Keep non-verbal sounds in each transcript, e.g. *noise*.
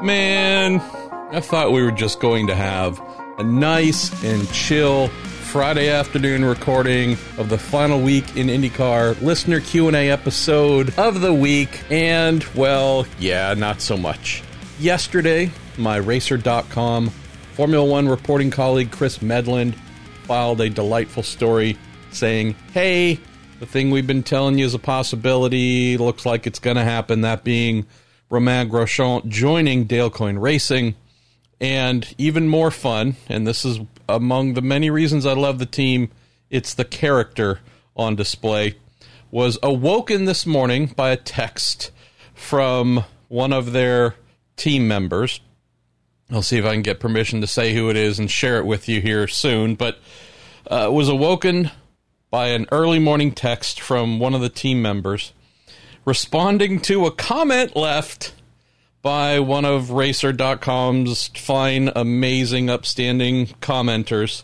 Man, I thought we were just going to have a nice and chill Friday afternoon recording of the final week in IndyCar listener Q&A episode of the week and well, yeah, not so much. Yesterday, my racer.com Formula 1 reporting colleague Chris Medland filed a delightful story saying, "Hey, the thing we've been telling you is a possibility. Looks like it's going to happen. That being Romain Grosjean joining Dale Coyne Racing. And even more fun, and this is among the many reasons I love the team, it's the character on display. Was awoken this morning by a text from one of their team members. I'll see if I can get permission to say who it is and share it with you here soon. But uh, was awoken by an early morning text from one of the team members responding to a comment left by one of racer.com's fine amazing upstanding commenters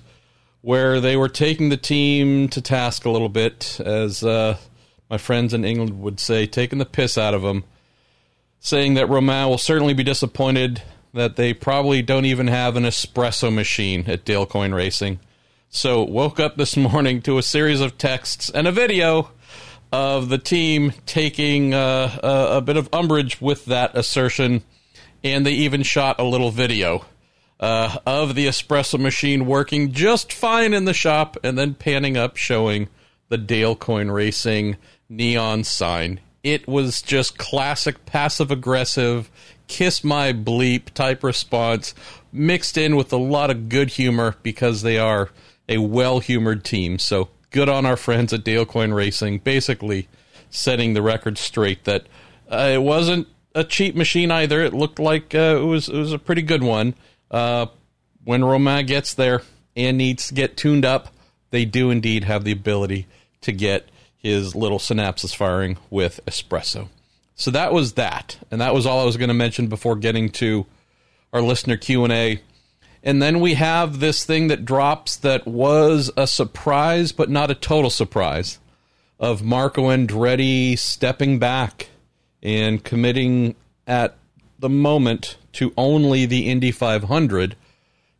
where they were taking the team to task a little bit as uh, my friends in england would say taking the piss out of them saying that romain will certainly be disappointed that they probably don't even have an espresso machine at dale coyne racing. So woke up this morning to a series of texts and a video of the team taking uh, a, a, bit of umbrage with that assertion, and they even shot a little video uh, of the espresso machine working just fine in the shop, and then panning up showing the Dale Coyne Racing neon sign. It was just classic passive aggressive, kiss my bleep type response, mixed in with a lot of good humor because they are a well humored team. So good on our friends at Dale Coyne Racing, basically setting the record straight that uh, it wasn't a cheap machine either. It looked like uh, it was it was a pretty good one. Uh, when Romain gets there and needs to get tuned up, they do indeed have the ability to get his little synapses firing with espresso. So that was that, and that was all I was going to mention before getting to our listener Q and A. And then we have this thing that drops that was a surprise, but not a total surprise, of Marco Andretti stepping back and committing at the moment to only the Indy 500.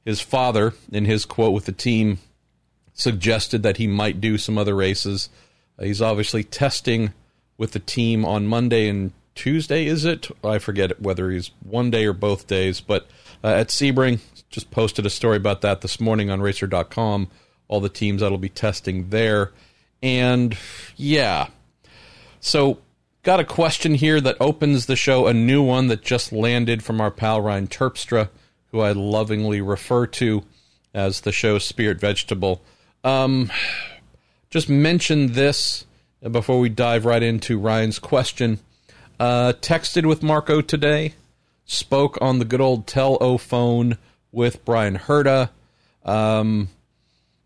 His father, in his quote with the team, suggested that he might do some other races. Uh, he's obviously testing with the team on Monday and Tuesday, is it? I forget whether he's one day or both days, but uh, at Sebring, just posted a story about that this morning on racer.com, all the teams that'll be testing there. And yeah. So, got a question here that opens the show, a new one that just landed from our pal Ryan Terpstra, who I lovingly refer to as the show's spirit vegetable. Um, just mention this before we dive right into Ryan's question. Uh, texted with Marco today, spoke on the good old Tel-O phone with Bryan Herta. Um,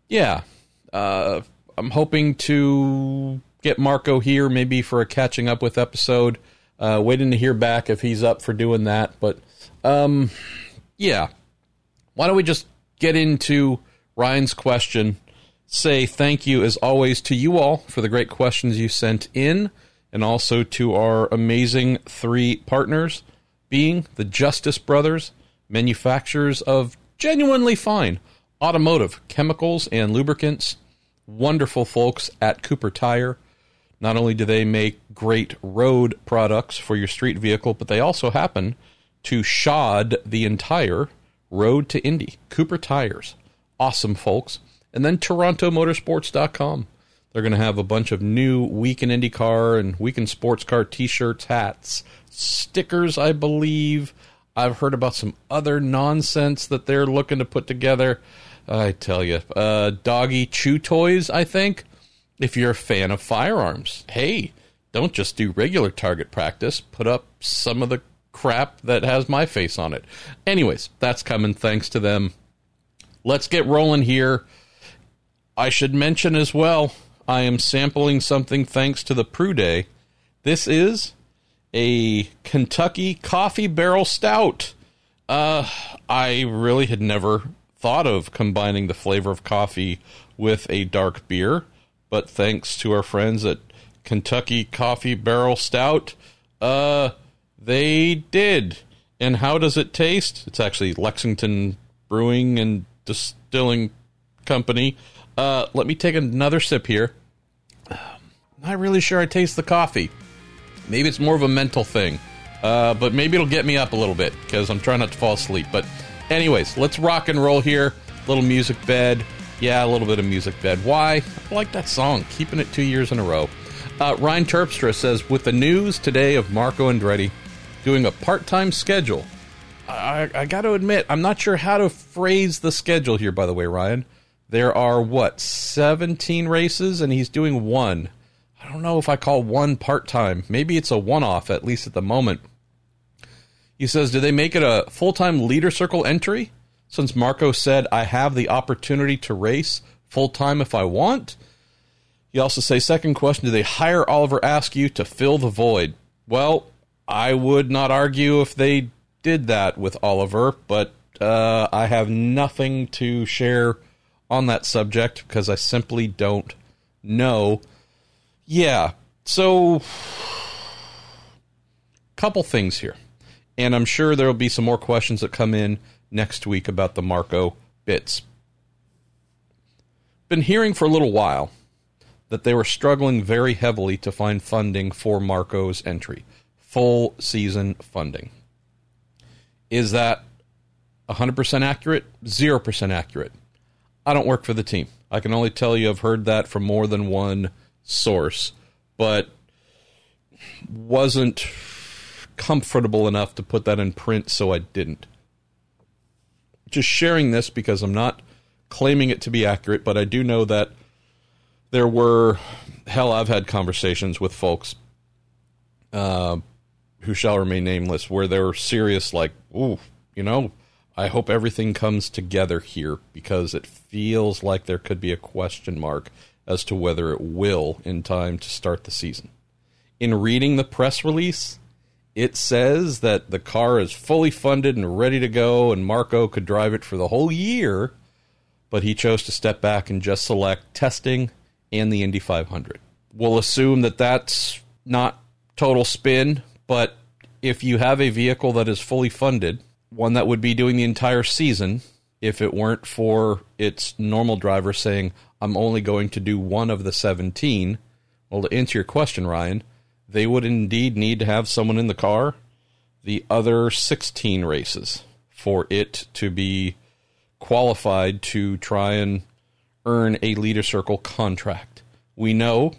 yeah, uh, I'm hoping to get Marco here maybe for a catching up with episode. Uh, waiting to hear back if he's up for doing that. But um, yeah, why don't we just get into Ryan's question? Say thank you as always to you all for the great questions you sent in, and also to our amazing three partners, being the Justice Brothers, manufacturers of genuinely fine automotive chemicals and lubricants. Wonderful folks at Cooper Tire. Not only do they make great road products for your street vehicle, but they also happen to shod the entire road to Indy. Cooper Tires. Awesome folks. And then TorontoMotorsports.com. They're going to have a bunch of new Weekend in IndyCar and Weekend Sports Car t shirts, hats, stickers, I believe. I've heard about some other nonsense that they're looking to put together. I tell you, uh, doggy chew toys, I think. If you're a fan of firearms, hey, don't just do regular target practice. Put up some of the crap that has my face on it. Anyways, that's coming thanks to them. Let's get rolling here. I should mention as well, I am sampling something thanks to the Prude. This is a Kentucky Coffee Barrel Stout. Uh, I really had never thought of combining the flavor of coffee with a dark beer, but thanks to our friends at Kentucky Coffee Barrel Stout, uh, they did. And how does it taste? It's actually Lexington Brewing and Distilling Company. Uh, let me take another sip here. *sighs* Not really sure I taste the coffee. Maybe it's more of a mental thing. Uh, but maybe it'll get me up a little bit because I'm trying not to fall asleep. But, anyways, let's rock and roll here. Little music bed. Yeah, a little bit of music bed. Why? I like that song. Keeping it two years in a row. Uh, Ryan Terpstra says, with the news today of Marco Andretti doing a part time schedule, I, I got to admit, I'm not sure how to phrase the schedule here, by the way, Ryan. There are, what, 17 races, and he's doing one. I don't know if I call one part time. Maybe it's a one off, at least at the moment. He says, Do they make it a full time leader circle entry? Since Marco said, I have the opportunity to race full time if I want. He also says, Second question, do they hire Oliver Askew to fill the void? Well, I would not argue if they did that with Oliver, but uh, I have nothing to share on that subject because I simply don't know. Yeah, so couple things here, and I'm sure there will be some more questions that come in next week about the Marco bits. Been hearing for a little while that they were struggling very heavily to find funding for Marco's entry, full season funding. Is that 100% accurate? 0% accurate. I don't work for the team. I can only tell you I've heard that from more than one source, but wasn't comfortable enough to put that in print, so I didn't. Just sharing this because I'm not claiming it to be accurate, but I do know that there were, hell, I've had conversations with folks uh, who shall remain nameless where they're serious, like, ooh, you know, I hope everything comes together here because it feels like there could be a question mark as to whether it will in time to start the season. In reading the press release, it says that the car is fully funded and ready to go, and Marco could drive it for the whole year, but he chose to step back and just select testing and the Indy 500. We'll assume that that's not total spin, but if you have a vehicle that is fully funded, one that would be doing the entire season, if it weren't for its normal driver saying, I'm only going to do one of the 17, well, to answer your question, Ryan, they would indeed need to have someone in the car the other 16 races for it to be qualified to try and earn a leader circle contract. We know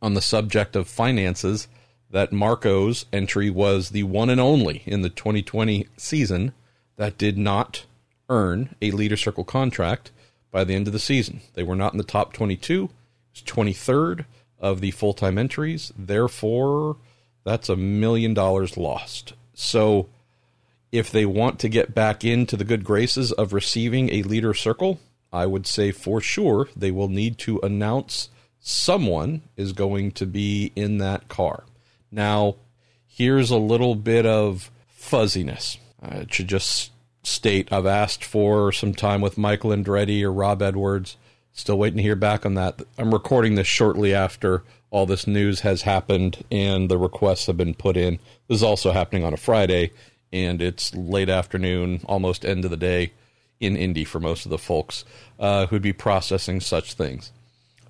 on the subject of finances that Marco's entry was the one and only in the 2020 season that did not earn a leader circle contract by the end of the season. They were not in the top 22, it was 23rd of the full time entries. Therefore, that's a million dollars lost. So, if they want to get back into the good graces of receiving a leader circle, I would say for sure they will need to announce someone is going to be in that car. Now, here's a little bit of fuzziness. I should just state I've asked for some time with Michael Andretti or Rob Edwards. Still waiting to hear back on that. I'm recording this shortly after all this news has happened and the requests have been put in. This is also happening on a Friday, and it's late afternoon, almost end of the day in Indy for most of the folks uh, who'd be processing such things.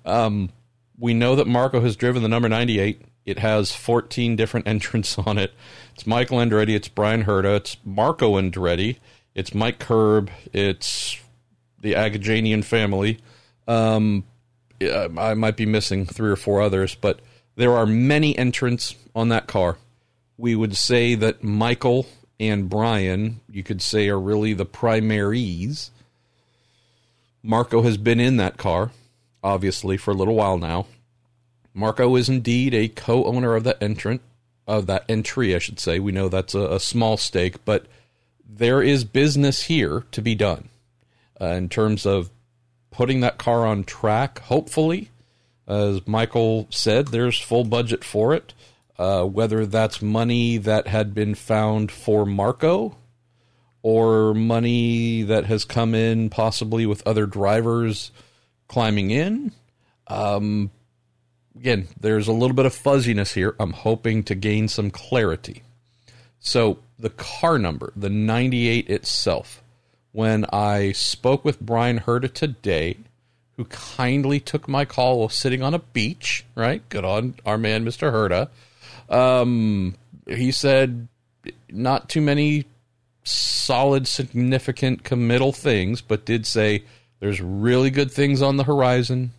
Um, we know that Marco has driven the number 98. It has 14 different *laughs* entrants on it. It's Michael Andretti, it's Bryan Herta, it's Marco Andretti, it's Mike Curb, it's the Agajanian family. Um, I might be missing three or four others, but there are many entrants on that car. We would say that Michael and Bryan, you could say, are really the primaries. Marco has been in that car, obviously, for a little while now. Marco is indeed a co-owner of that entrant, of that entry, I should say. We know that's a, a small stake, but there is business here to be done uh, in terms of putting that car on track. Hopefully, as Michael said, there's full budget for it. Uh, whether that's money that had been found for Marco or money that has come in possibly with other drivers climbing in. Um, again, there's a little bit of fuzziness here. I'm hoping to gain some clarity. So the car number, the 98 itself. When I spoke with Bryan Herta today, who kindly took my call while sitting on a beach, right? Good on our man, Mr. Herta. Um, he said not too many solid, significant committal things, but did say there's really good things on the horizon.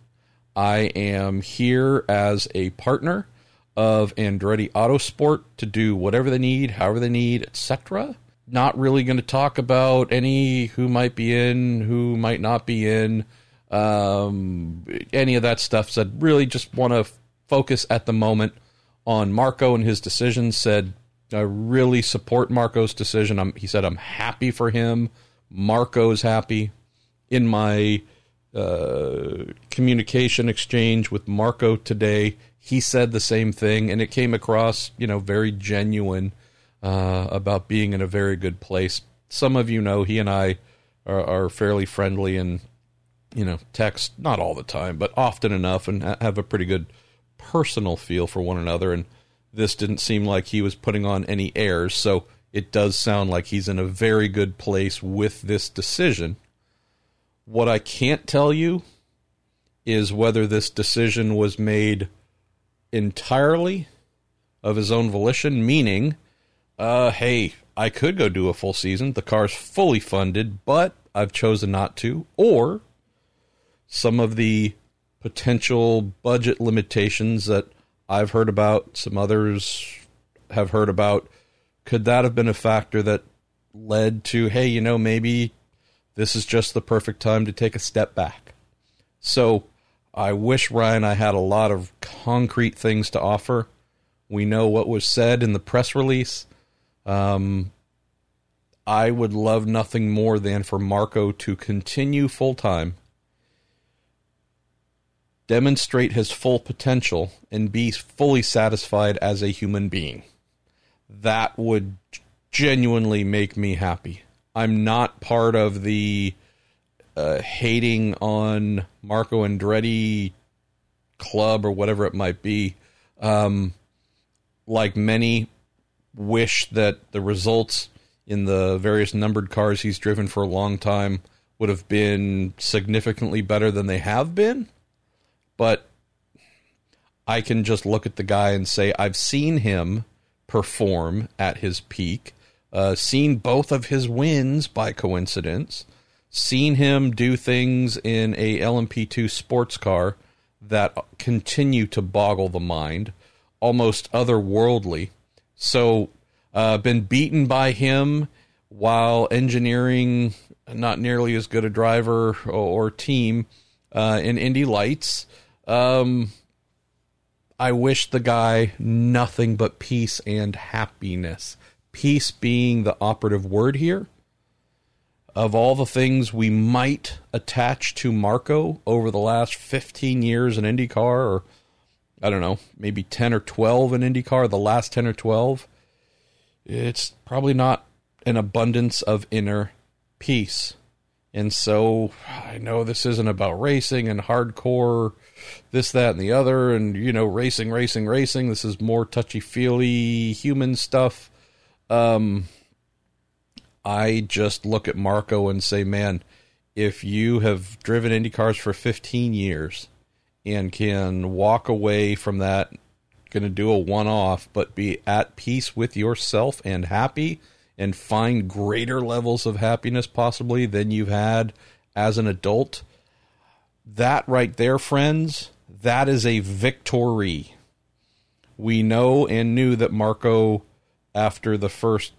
I am here as a partner of Andretti Autosport to do whatever they need, however they need, etc. Not really going to talk about any who might be in, who might not be in, um, any of that stuff. Said really just want to focus at the moment on Marco and his decision. Said I really support Marco's decision. I'm, he said I'm happy for him. Marco's happy. In my uh, communication exchange with Marco today, he said the same thing, and it came across, you know, very genuine uh, about being in a very good place. Some of you know he and I are, are, fairly friendly and, you know, text not all the time, but often enough, and have a pretty good personal feel for one another. And this didn't seem like he was putting on any airs, so it does sound like he's in a very good place with this decision. What I can't tell you is whether this decision was made entirely of his own volition, meaning, uh, hey, I could go do a full season. The car's fully funded, but I've chosen not to. Or some of the potential budget limitations that I've heard about, some others have heard about. Could that have been a factor that led to, hey, you know, maybe this is just the perfect time to take a step back? So I wish Ryan I had a lot of concrete things to offer. We know what was said in the press release. Um, I would love nothing more than for Marco to continue full time, demonstrate his full potential, and be fully satisfied as a human being. That would genuinely make me happy. I'm not part of the uh, hating on Marco Andretti club or whatever it might be. Um, like many, wish that the results in the various numbered cars he's driven for a long time would have been significantly better than they have been. But I can just look at the guy and say, I've seen him perform at his peak, uh, seen both of his wins by coincidence seen him do things in a LMP2 sports car that continue to boggle the mind, almost otherworldly. So, uh, been beaten by him while engineering not nearly as good a driver or, or team uh, in Indy Lights. Um, I wish the guy nothing but peace and happiness. Peace being the operative word here of all the things we might attach to Marco over the last 15 years in IndyCar, or I don't know, maybe 10 or 12 in IndyCar, the last 10 or 12, it's probably not an abundance of inner peace. And so I know this isn't about racing and hardcore this, that, and the other, and, you know, racing, racing, racing. This is more touchy feely human stuff. Um, I just look at Marco and say, man, if you have driven Indy cars for 15 years and can walk away from that, going to do a one off, but be at peace with yourself and happy and find greater levels of happiness possibly than you've had as an adult, that right there, friends, that is a victory. We know and knew that Marco, after the first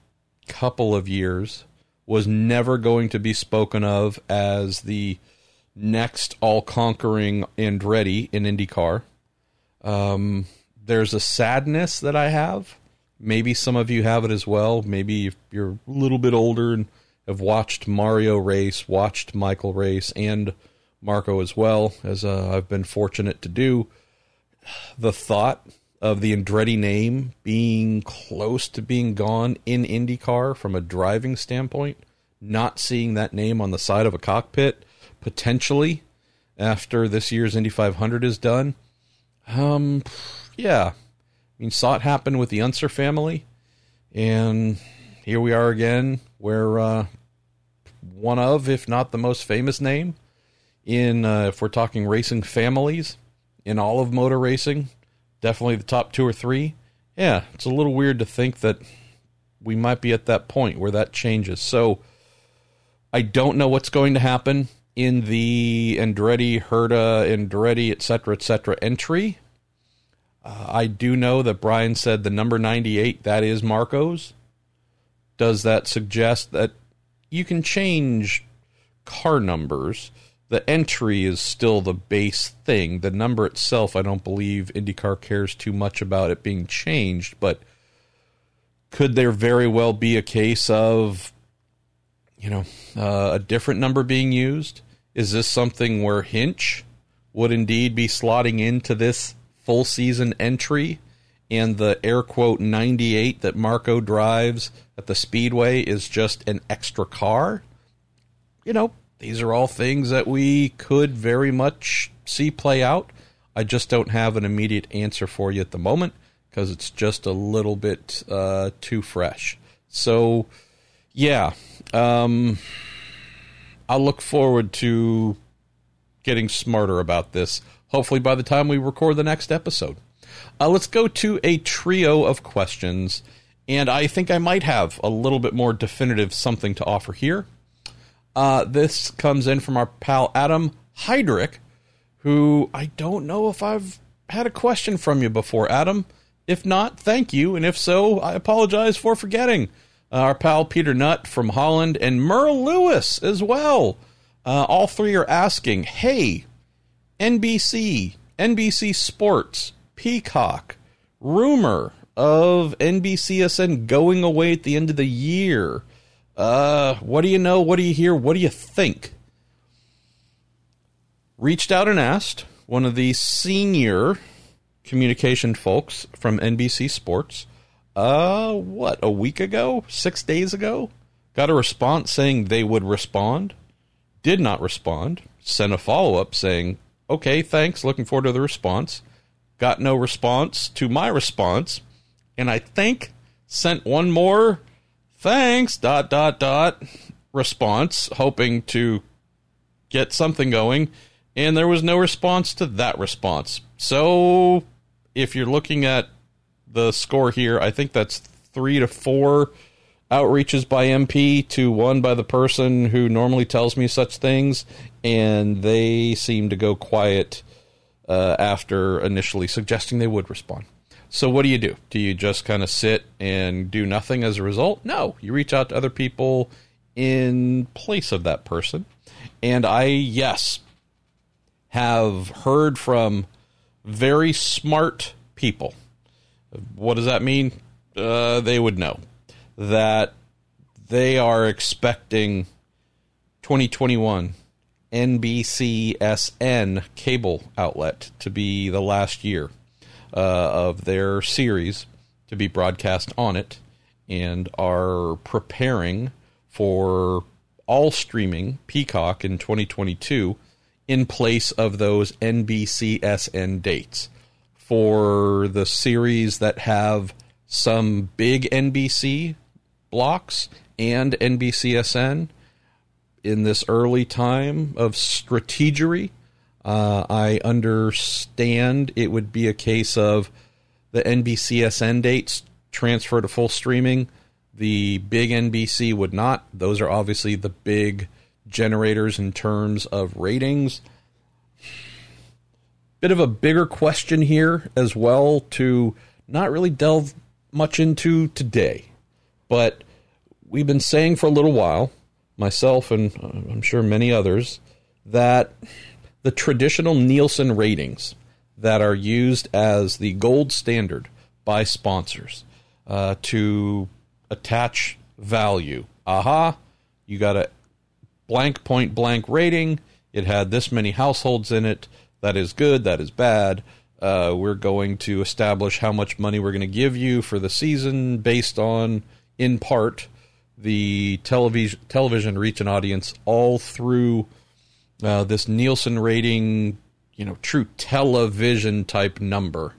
couple of years was never going to be spoken of as the next all conquering Andretti in IndyCar. Um, there's a sadness that I have. Maybe some of you have it as well. Maybe you're a little bit older and have watched Mario race, watched Michael race, and Marco as well, as uh, I've been fortunate to do. The thought of the Andretti name being close to being gone in IndyCar from a driving standpoint, not seeing that name on the side of a cockpit potentially after this year's Indy 500 is done. Um, yeah, I mean, saw it happen with the Unser family, and here we are again, where uh, one of, if not the most famous name in, uh, if we're talking racing families, in all of motor racing, definitely the top two or three. Yeah, it's a little weird to think that we might be at that point where that changes. So I don't know what's going to happen in the Andretti, Herta, Andretti, etc., etc. entry. Uh, I do know that Bryan said the number 98, that is Marco's. Does that suggest that you can change car numbers? The entry is still the base thing. The number itself, I don't believe IndyCar cares too much about it being changed, but could there very well be a case of, you know, uh, a different number being used? Is this something where Hinch would indeed be slotting into this full season entry and the air quote 98 that Marco drives at the Speedway is just an extra car? You know, these are all things that we could very much see play out. I just don't have an immediate answer for you at the moment because it's just a little bit uh, too fresh. So, yeah, um, I'll look forward to getting smarter about this. Hopefully, by the time we record the next episode. Uh, let's go to a trio of questions, and I think I might have a little bit more definitive something to offer here. Uh, this comes in from our pal Adam Heydrich, who I don't know if I've had a question from you before, Adam. If not, thank you. And if so, I apologize for forgetting. Uh, our pal Peter Nutt from Holland and Merle Lewis as well. Uh, all three are asking, hey, NBC, NBC Sports, Peacock, rumor of NBCSN going away at the end of the year. Uh, what do you know? What do you hear? What do you think? Reached out and asked one of the senior communication folks from NBC Sports, uh, what, a week ago? Six days ago? Got a response saying they would respond. Did not respond. Sent a follow up saying, okay, thanks, looking forward to the response. Got no response to my response. And I think sent one more thanks, dot, dot, dot, response, hoping to get something going. And there was no response to that response. So if you're looking at the score here, I think that's three to four outreaches by MP to one by the person who normally tells me such things, and they seem to go quiet uh, after initially suggesting they would respond. So, what do you do? Do you just kind of sit and do nothing as a result? No, you reach out to other people in place of that person. And I, yes, have heard from very smart people. What does that mean? Uh, they would know that they are expecting 2021 NBCSN cable outlet to be the last year uh, of their series to be broadcast on it and are preparing for all streaming Peacock in 2022 in place of those NBCSN dates for the series that have some big NBC blocks and NBCSN in this early time of strategery. Uh, I understand it would be a case of the NBCSN dates transfer to full streaming. The big NBC would not. Those are obviously the big generators in terms of ratings. Bit of a bigger question here as well to not really delve much into today, but we've been saying for a little while, myself and uh, I'm sure many others, that the traditional Nielsen ratings that are used as the gold standard by sponsors uh, to attach value. Aha, you got a blank point blank rating. It had this many households in it. That is good. That is bad. Uh, we're going to establish how much money we're going to give you for the season based on, in part, the television television reach and audience all through uh, this Nielsen rating, you know, true television type number.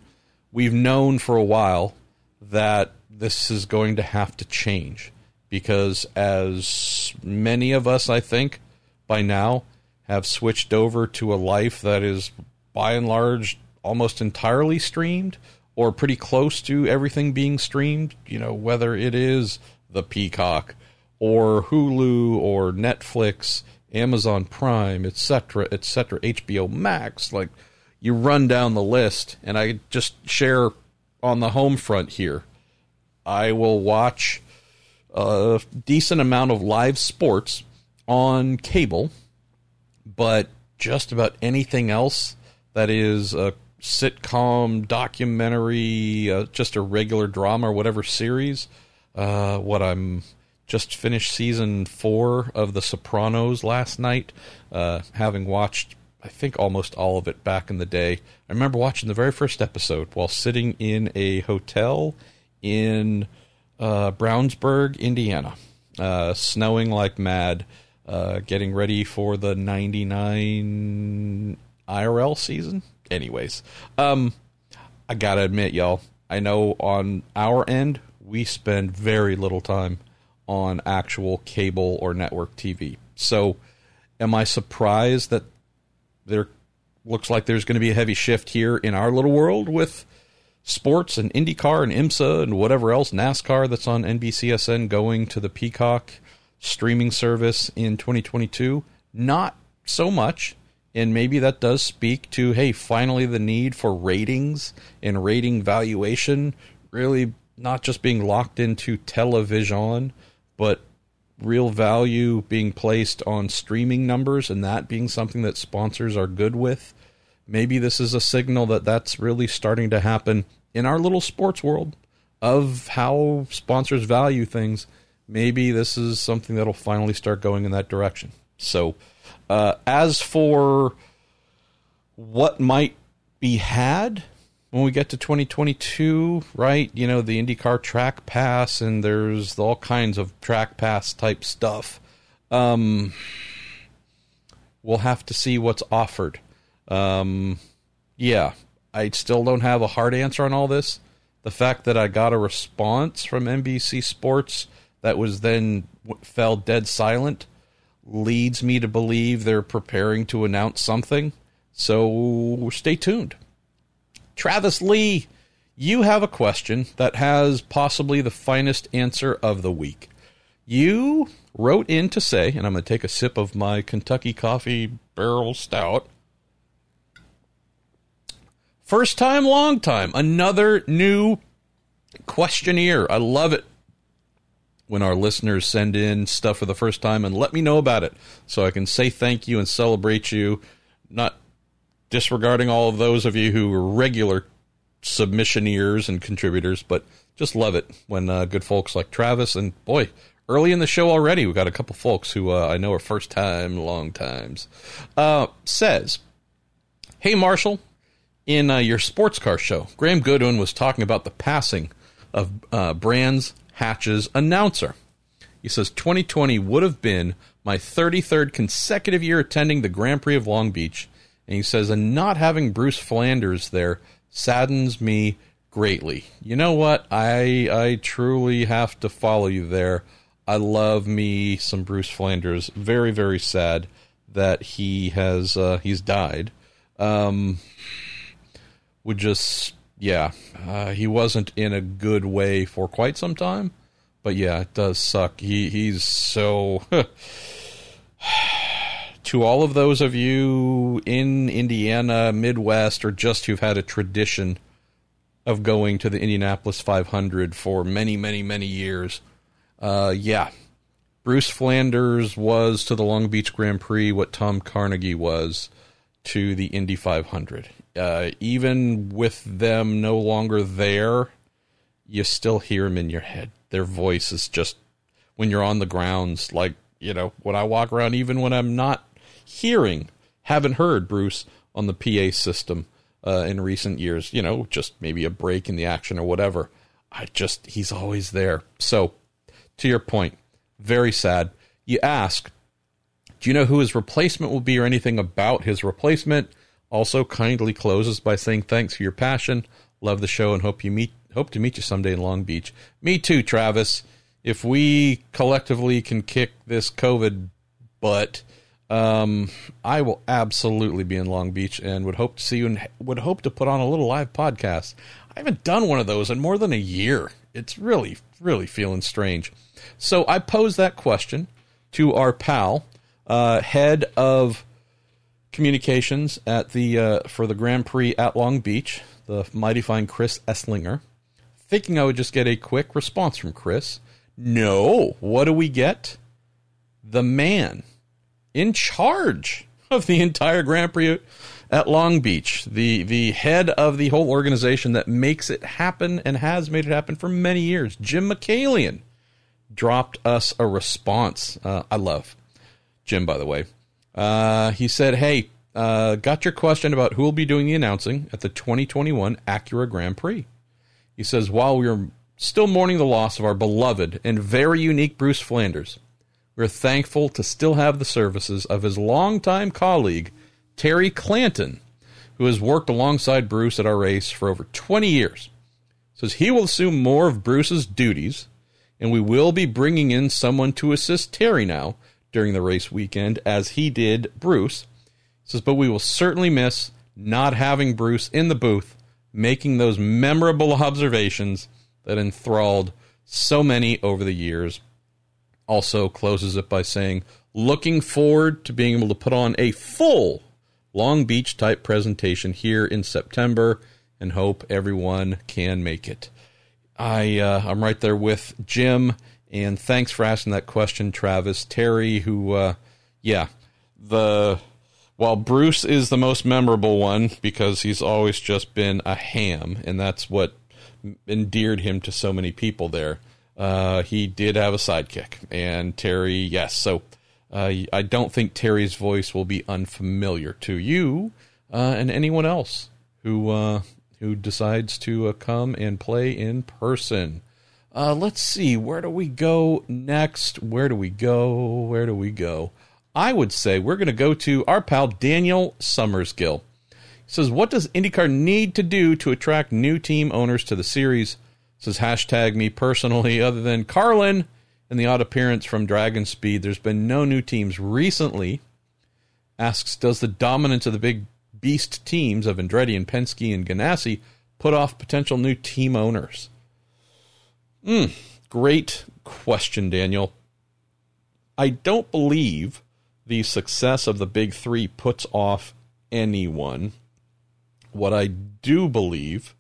We've known for a while that this is going to have to change. because as many of us, I think, by now have switched over to a life that is by and large almost entirely streamed or pretty close to everything being streamed, you know, whether it is the Peacock or Hulu or Netflix, Amazon Prime, etc., etc., HBO Max, like you run down the list and I just share on the home front here. I will watch a decent amount of live sports on cable, but just about anything else that is a sitcom, documentary, uh, just a regular drama or whatever series. Uh, what I'm just finished season four of The Sopranos last night, uh, having watched, I think, almost all of it back in the day. I remember watching the very first episode while sitting in a hotel in uh, Brownsburg, Indiana, uh, snowing like mad, uh, getting ready for the 99 IRL season. Anyways, um, I gotta admit, y'all, I know on our end, we spend very little time on actual cable or network TV. So, am I surprised that there looks like there's going to be a heavy shift here in our little world with sports and IndyCar and IMSA and whatever else, NASCAR that's on NBCSN going to the Peacock streaming service in 2022? Not so much. And maybe that does speak to, hey, finally the need for ratings and rating valuation really not just being locked into television, but real value being placed on streaming numbers and that being something that sponsors are good with. Maybe this is a signal that that's really starting to happen in our little sports world of how sponsors value things. Maybe this is something that'll finally start going in that direction. So, uh, as for what might be had when we get to 2022, right? You know, the IndyCar track pass, and there's all kinds of track pass type stuff. Um, we'll have to see what's offered. Um, yeah, I still don't have a hard answer on all this. The fact that I got a response from NBC Sports that was then fell dead silent leads me to believe they're preparing to announce something. So stay tuned. Travis Lee, you have a question that has possibly the finest answer of the week. You wrote in to say, and I'm going to take a sip of my Kentucky Coffee Barrel Stout. First time, long time. Another new questionnaire. I love it when our listeners send in stuff for the first time and let me know about it so I can say thank you and celebrate you, not disregarding all of those of you who are regular submissioneers and contributors, but just love it when uh, good folks like Travis and boy, early in the show already, we got a couple folks who uh, I know are first time, long times. Uh, says, Hey, Marshall, in uh, your sports car show, Graham Goodwin was talking about the passing of uh, Brands Hatch's announcer. He says 2020 would have been my 33rd consecutive year attending the Grand Prix of Long Beach. And he says, and not having Bruce Flanders there saddens me greatly. You know what? I I truly have to follow you there. I love me some Bruce Flanders. Very very sad that he has uh, he's died. Um, would just yeah, uh, he wasn't in a good way for quite some time. But yeah, it does suck. He he's so. *laughs* to all of those of you in Indiana, Midwest, or just who've had a tradition of going to the Indianapolis 500 for many, many, many years, uh, yeah, Bruce Flanders was to the Long Beach Grand Prix what Tom Carnegie was to the Indy 500 uh, even with them no longer there, you still hear them in your head. Their voice is just when you're on the grounds, like you know, when I walk around, even when I'm not hearing, haven't heard Bruce on the PA system uh, in recent years. You know, just maybe a break in the action or whatever. I just he's always there. So, to your point, very sad. You ask, do you know who his replacement will be or anything about his replacement? Also, kindly closes by saying thanks for your passion. Love the show and hope you meet hope to meet you someday in Long Beach. Me too, Travis. if we collectively can kick this COVID butt, um, I will absolutely be in Long Beach and would hope to see you and would hope to put on a little live podcast. I haven't done one of those in more than a year. It's really, really feeling strange. So I posed that question to our pal, uh, head of communications at the uh, for the Grand Prix at Long Beach, the mighty fine Chris Esslinger, thinking I would just get a quick response from Chris. No, what do we get? The man in charge of the entire Grand Prix at Long Beach, the the head of the whole organization that makes it happen and has made it happen for many years, Jim Michaelian, dropped us a response. Uh, I love Jim, by the way. Uh, he said, "Hey, uh, got your question about who will be doing the announcing at the 2021 Acura Grand Prix." He says, "While we are still mourning the loss of our beloved and very unique Bruce Flanders, we're thankful to still have the services of his longtime colleague Terry Clanton, who has worked alongside Bruce at our race for over 20 years. Says he will assume more of Bruce's duties, and we will be bringing in someone to assist Terry now." during the race weekend, as he did Bruce. Says, but we will certainly miss not having Bruce in the booth, making those memorable observations that enthralled so many over the years. Also closes it by saying, looking forward to being able to put on a full Long Beach type presentation here in September and hope everyone can make it. I uh, I'm right there with Jim and thanks for asking that question, Travis. Terry, who, uh, yeah, the while Bruce is the most memorable one because he's always just been a ham, and that's what endeared him to so many people there. Uh, he did have a sidekick, and Terry, yes. So uh, I don't think Terry's voice will be unfamiliar to you uh, and anyone else who uh, who decides to uh, come and play in person. Uh, let's see, where do we go next? Where do we go? Where do we go? I would say we're going to go to our pal Daniel Summersgill. He says, What does IndyCar need to do to attract new team owners to the series? Says hashtag me personally, other than Carlin and the odd appearance from DragonSpeed, there's been no new teams recently. Asks, Does the dominance of the big beast teams of Andretti and Penske and Ganassi put off potential new team owners? Mm, great question, Daniel. I don't believe the success of the big three puts off anyone. What I do believe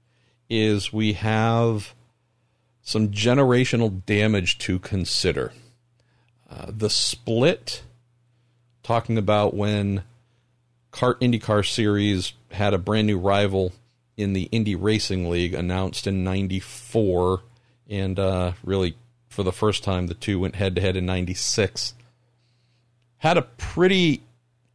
is we have some generational damage to consider. Uh, the split, talking about when CART IndyCar Series had a brand new rival in the Indy Racing League announced in 94 and uh, really for the first time the two went head to head in 96 had a pretty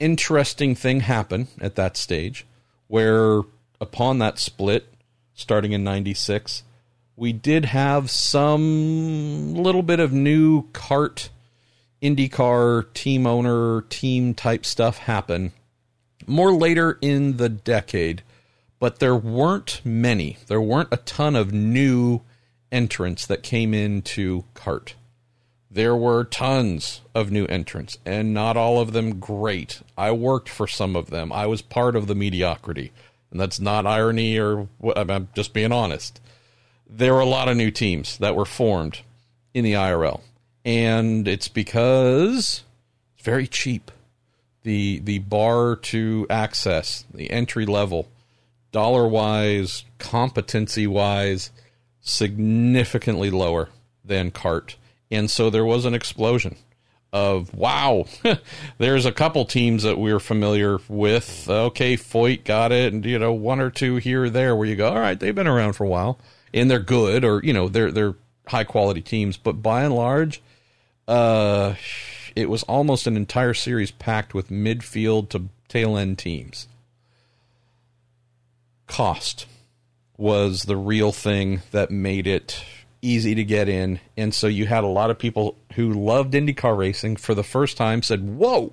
interesting thing happen at that stage where upon that split starting in 96 we did have some little bit of new CART IndyCar team owner team type stuff happen more later in the decade but there weren't many there weren't a ton of new entrants that came into CART. There were tons of new entrants, and not all of them great. I worked for some of them. I was part of the mediocrity, and that's not irony or. I'm just being honest. There were a lot of new teams that were formed in the IRL, and it's because it's very cheap. the The bar to access, the entry level, dollar wise, competency wise significantly lower than CART, And so there was an explosion of wow, *laughs* there's a couple teams that we're familiar with. Okay, Foyt got it, and you know, one or two here or there where you go, all right, they've been around for a while and they're good or you know, they're they're high quality teams, but by and large, uh it was almost an entire series packed with midfield to tail end teams. Cost was the real thing that made it easy to get in. And so you had a lot of people who loved IndyCar racing for the first time said, Whoa,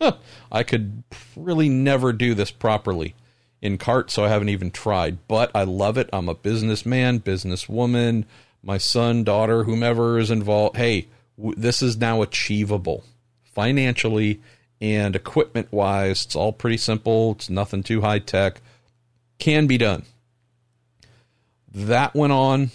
huh, *laughs* I could really never do this properly in CART, so I haven't even tried. But I love it. I'm a businessman, businesswoman, my son, daughter, whomever is involved, hey, w- this is now achievable financially and equipment wise. It's all pretty simple. It's nothing too high tech. Can be done. That went on.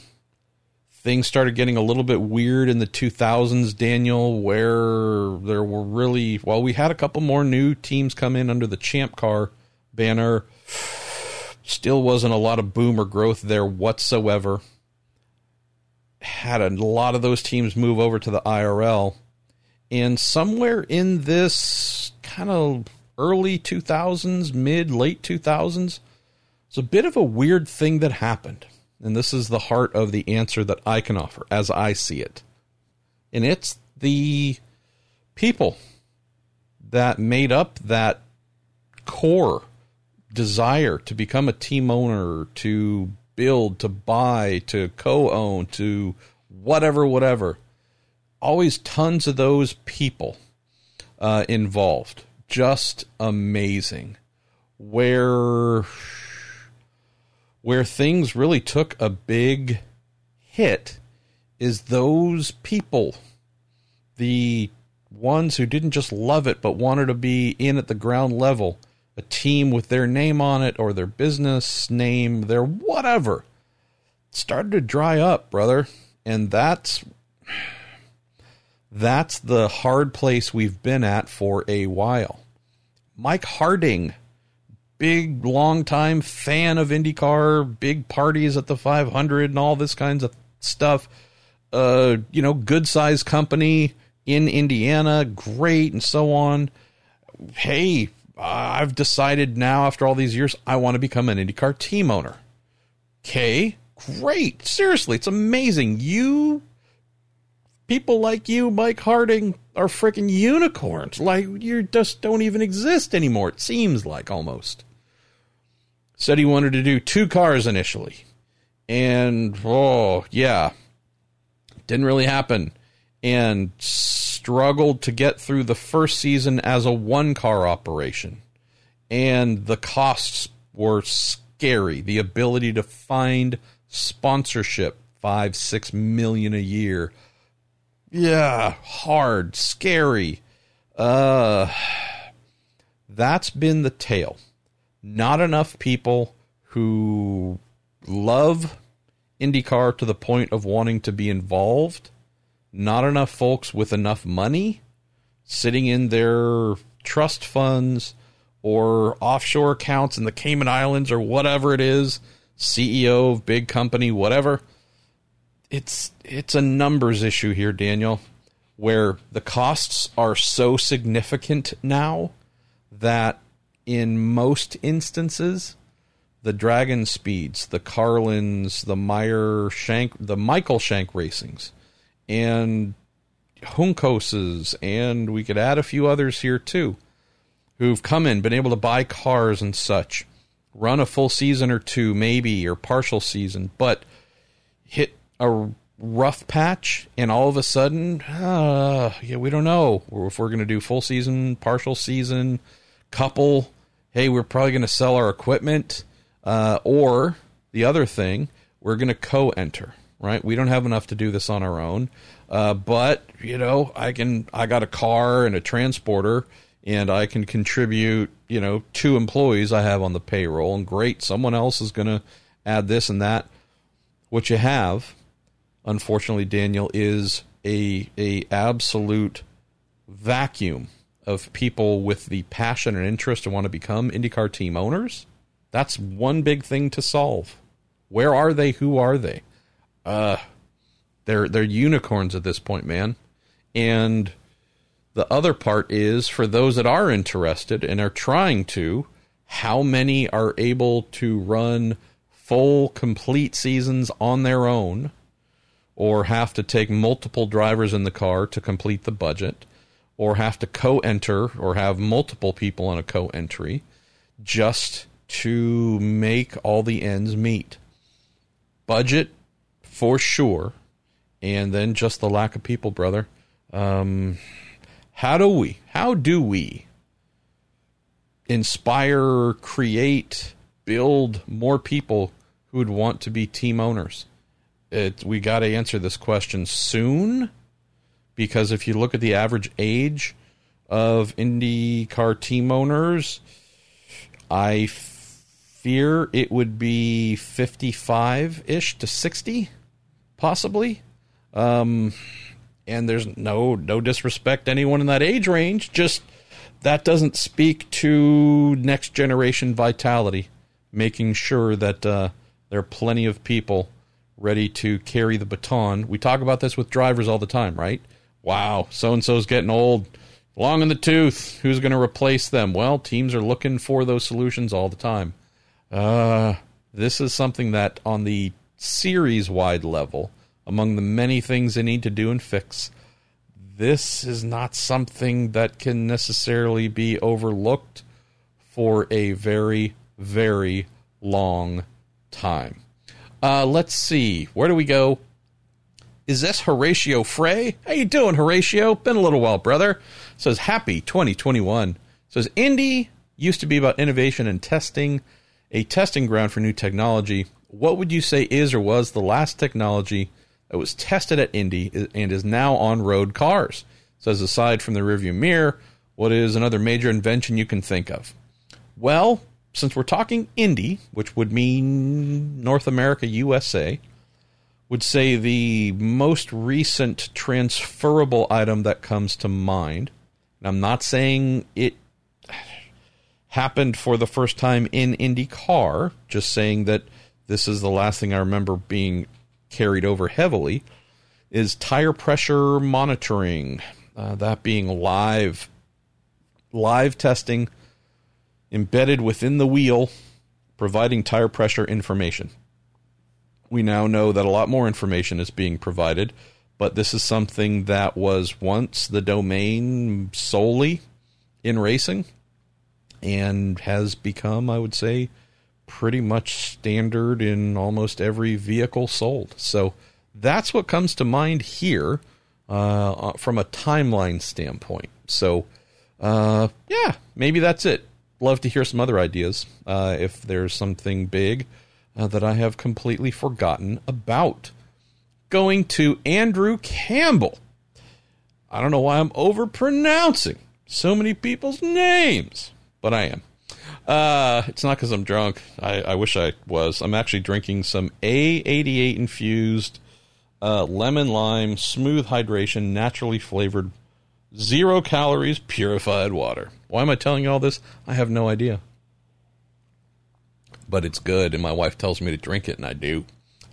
Things started getting a little bit weird in the 2000s, Daniel, where there were really, well, we had a couple more new teams come in under the Champ Car banner. Still wasn't a lot of boomer growth there whatsoever had a lot of those teams move over to the IRL. And somewhere in this kind of early 2000s, mid, late 2000s, it's a bit of a weird thing that happened. And this is the heart of the answer that I can offer as I see it. And it's the people that made up that core desire to become a team owner, to build, to buy, to co own, to whatever, whatever. Always tons of those people uh, involved. Just amazing. Where where things really took a big hit is those people, the ones who didn't just love it but wanted to be in at the ground level a team with their name on it or their business name, their whatever, started to dry up, brother. And that's that's the hard place we've been at for a while. Mike Harding, big long-time fan of IndyCar, big parties at the 500 and all this kinds of stuff. Uh, you know, good sized company in Indiana, great, and so on. Hey, Ah, I've decided now after all these years, I want to become an IndyCar team owner. Okay, great. Seriously, it's amazing. You, people like you, Mike Harding, are freaking unicorns. Like, you just don't even exist anymore, it seems like almost. Said he wanted to do two cars initially. And, oh, yeah, didn't really happen. And struggled to get through the first season as a one car operation. And the costs were scary. The ability to find sponsorship, five, six million a year. Yeah, hard, scary. Uh, that's been the tale. Not enough people who love IndyCar to the point of wanting to be involved not enough folks with enough money sitting in their trust funds or offshore accounts in the Cayman Islands or whatever it is, CEO of big company, whatever. It's it's a numbers issue here, Daniel, where the costs are so significant now that in most instances the DragonSpeeds, the Carlins, the Meyer Shank, the Michael Shank racings, and Juncoses, and we could add a few others here too, who've come in, been able to buy cars and such, run a full season or two, maybe, or partial season, but hit a rough patch, and all of a sudden, uh, yeah, we don't know if we're going to do full season, partial season, couple. Hey, we're probably going to sell our equipment, uh, or the other thing, we're going to co-enter right? We don't have enough to do this on our own. Uh, but you know, I can. I got a car and a transporter, and I can contribute. You know, two employees I have on the payroll, and great, someone else is going to add this and that. What you have, unfortunately, Daniel, is a a absolute vacuum of people with the passion and interest to want to become IndyCar team owners. That's one big thing to solve. Where are they? Who are they? Uh they're they're unicorns at this point, man. And the other part is for those that are interested and are trying to, how many are able to run full complete seasons on their own or have to take multiple drivers in the car to complete the budget or have to co-enter or have multiple people on a co-entry just to make all the ends meet. Budget for sure. And then just the lack of people, brother. Um, how do we? How do we inspire, create, build more people who would want to be team owners? it, we got to answer this question soon because if you look at the average age of IndyCar team owners, I fear it would be 55 ish to 60, possibly. Um, and there's no no disrespect to anyone in that age range. Just that doesn't speak to next generation vitality, making sure that uh, there are plenty of people ready to carry the baton. We talk about this with drivers all the time, right? Wow, so and so's getting old, long in the tooth. Who's going to replace them? Well, teams are looking for those solutions all the time. Uh, this is something that on the series wide level, among the many things they need to do and fix, this is not something that can necessarily be overlooked for a very, very long time. Uh, let's see. Where do we go? Is this Horatio Frey? How you doing, Horatio? Been a little while, brother. Says happy 2021. Says Indy used to be about innovation and testing, a testing ground for new technology. What would you say is or was the last technology that was tested at Indy and is now on road cars. Says aside from the rearview mirror, what is another major invention you can think of? Well, since we're talking Indy, which would mean North America, USA, would say the most recent transferable item that comes to mind. And I'm not saying it happened for the first time in IndyCar, just saying that this is the last thing I remember being carried over heavily is tire pressure monitoring. Uh, that being live, live testing embedded within the wheel, providing tire pressure information. We now know that a lot more information is being provided, but this is something that was once the domain solely in racing and has become, I would say, pretty much standard in almost every vehicle sold. So that's what comes to mind here uh, uh, from a timeline standpoint. So, uh, yeah, maybe that's it. Love to hear some other ideas uh, if there's something big uh, that I have completely forgotten about. Going to Andrew Campbell. I don't know why I'm overpronouncing so many people's names, but I am. Uh, it's not because I'm drunk. I, I, wish I was. I'm actually drinking some A88 infused uh, lemon lime smooth hydration, naturally flavored, zero calories, purified water. Why am I telling you all this? I have no idea. But it's good, and my wife tells me to drink it, and I do.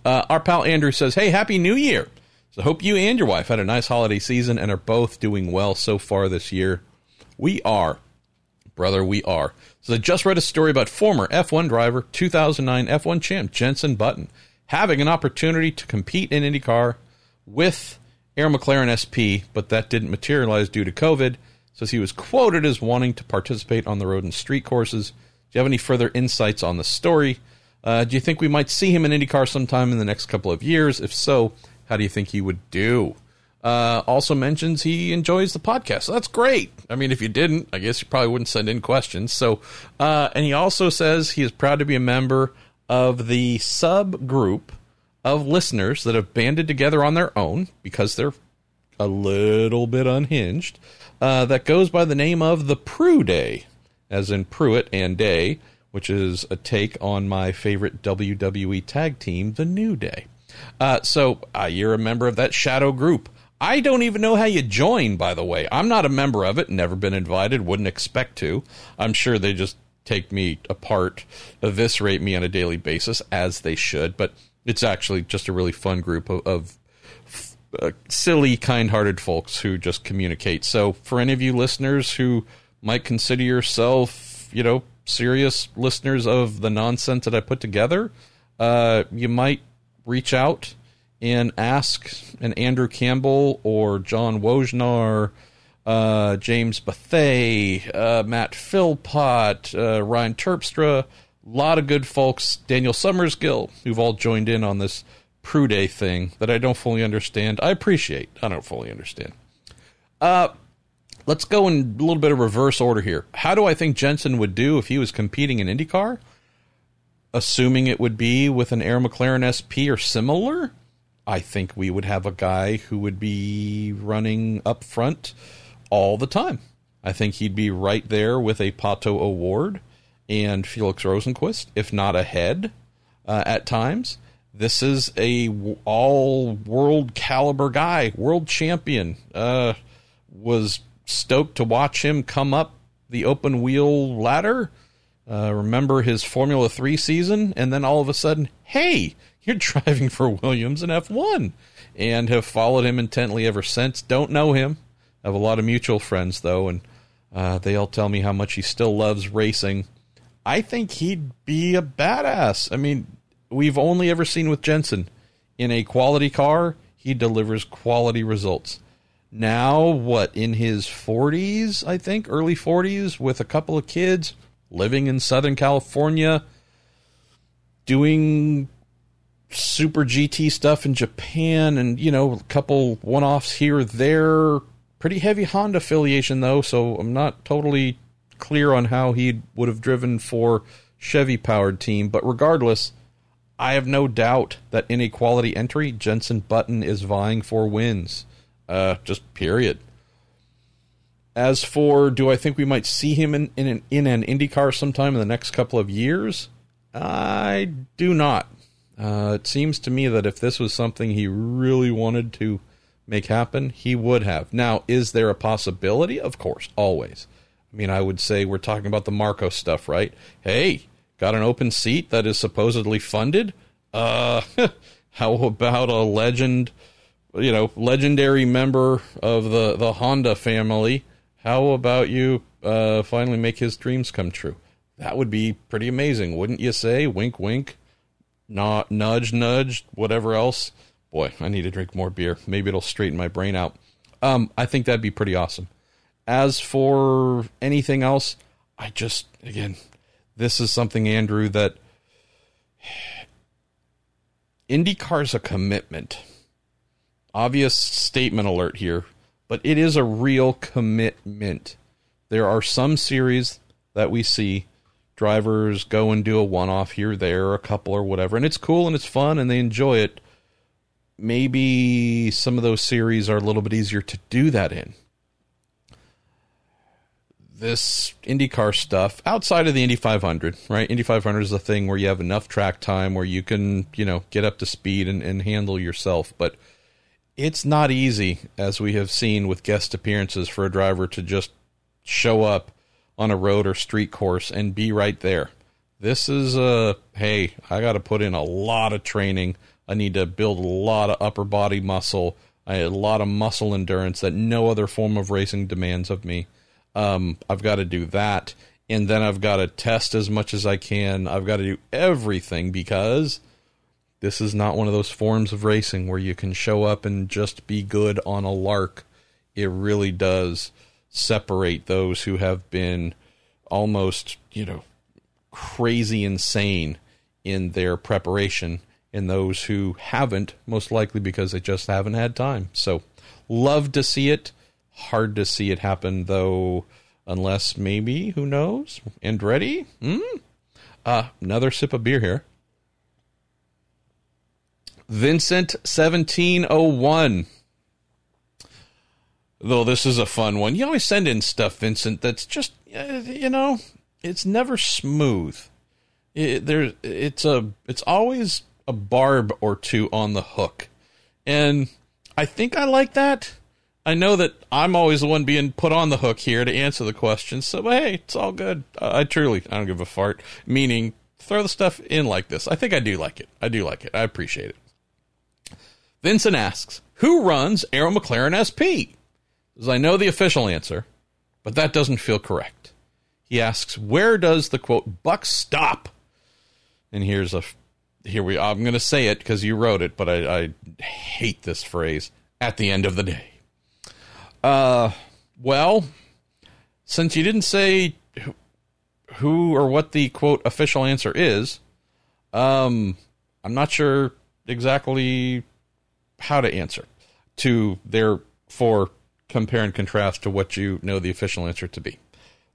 Uh, our pal Andrew says, Hey, Happy New Year! So, hope you and your wife had a nice holiday season and are both doing well so far this year. We are. Brother, we are. So I just read a story about former F1 driver, 2009 F1 champ Jenson Button, having an opportunity to compete in IndyCar with Arrow McLaren SP, but that didn't materialize due to COVID. Says he was quoted as wanting to participate on the road and street courses. Do you have any further insights on the story? Uh, do you think we might see him in IndyCar sometime in the next couple of years? If so, how do you think he would do? Uh, also mentions he enjoys the podcast. So that's great. I mean, if you didn't, I guess you probably wouldn't send in questions. So, uh, and he also says he is proud to be a member of the subgroup of listeners that have banded together on their own because they're a little bit unhinged. Uh, that goes by the name of the Prue Day, as in Pruett and Day, which is a take on my favorite WWE tag team, The New Day. Uh, so uh, you're a member of that shadow group. I don't even know how you join, by the way. I'm not a member of it, never been invited, wouldn't expect to. I'm sure they just take me apart, eviscerate me on a daily basis, as they should, but it's actually just a really fun group of, of uh, silly, kind hearted folks who just communicate. So, for any of you listeners who might consider yourself, you know, serious listeners of the nonsense that I put together, uh, you might reach out and ask an Andrew Campbell or John Wojnar, uh, James Bethay, uh, Matt Philpott, uh, Ryan Terpstra, a lot of good folks, Daniel Summersgill, who've all joined in on this Prue Day thing that I don't fully understand. I appreciate. I don't fully understand. Uh, let's go in a little bit of reverse order here. How do I think Jenson would do if he was competing in IndyCar? Assuming it would be with an Arrow McLaren SP or similar, I think we would have a guy who would be running up front all the time. I think he'd be right there with a Pato O'Ward and Felix Rosenqvist, if not ahead uh, at times. This is a all world caliber guy, world champion. Uh, was stoked to watch him come up the open wheel ladder. Uh, remember his Formula Three season, and then all of a sudden, hey, you're driving for Williams in F1, and have followed him intently ever since. Don't know him. Have a lot of mutual friends though, and uh, they all tell me how much he still loves racing. I think he'd be a badass. I mean, we've only ever seen with Jenson in a quality car, he delivers quality results. Now, what in his 40s, I think, early 40s, with a couple of kids, living in Southern California, doing super GT stuff in Japan, and you know, a couple one offs here or there. Pretty heavy Honda affiliation though, so I'm not totally clear on how he would have driven for Chevy powered team. But regardless, I have no doubt that in a quality entry, Jenson Button is vying for wins. Uh, just period. As for do I think we might see him in in an, in an IndyCar sometime in the next couple of years? I do not. Uh, it seems to me that if this was something he really wanted to make happen, he would have. Now, is there a possibility? Of course, always. I mean, I would say we're talking about the Marco stuff, right? Hey, got an open seat that is supposedly funded. Uh, *laughs* how about a legend, you know, legendary member of the the Honda family how about you uh, finally make his dreams come true? That would be pretty amazing, wouldn't you say? Wink, wink. Not nudge, nudge. Whatever else. Boy, I need to drink more beer. Maybe it'll straighten my brain out. Um, I think that'd be pretty awesome. As for anything else, I just again, this is something, Andrew, that IndyCar's a commitment. Obvious statement alert here but it is a real commitment. There are some series that we see drivers go and do a one off here, there, a couple or whatever, and it's cool and it's fun and they enjoy it. Maybe some of those series are a little bit easier to do that in. This IndyCar stuff outside of the Indy 500, right? Indy 500 is a thing where you have enough track time where you can, you know, get up to speed and, and handle yourself. But it's not easy, as we have seen with guest appearances, for a driver to just show up on a road or street course and be right there. This is a hey, I got to put in a lot of training. I need to build a lot of upper body muscle, I a lot of muscle endurance that no other form of racing demands of me. Um, I've got to do that, and then I've got to test as much as I can. I've got to do everything because this is not one of those forms of racing where you can show up and just be good on a lark. It really does separate those who have been almost, you know, crazy insane in their preparation and those who haven't, most likely because they just haven't had time. So, love to see it. Hard to see it happen, though, unless maybe, who knows? Andretti? Hmm? Uh, another sip of beer here. Vincent 1701. Though this is a fun one. You always send in stuff, Vincent, that's just, uh, you know, it's never smooth. It, there, it's a, it's always a barb or two on the hook. And I think I like that. I know that I'm always the one being put on the hook here to answer the question. So, hey, it's all good. I truly, I don't give a fart. Meaning, throw the stuff in like this. I think I do like it. I do like it. I appreciate it. Vincent asks, Who runs Arrow McLaren SP? As I know the official answer, but that doesn't feel correct. He asks, Where does the quote buck stop? And here's a here we I'm going to say it because you wrote it, but I, I hate this phrase. At the end of the day. Uh, well, since you didn't say who or what the quote official answer is, um, I'm not sure exactly how to answer to therefore compare and contrast to what you know the official answer to be.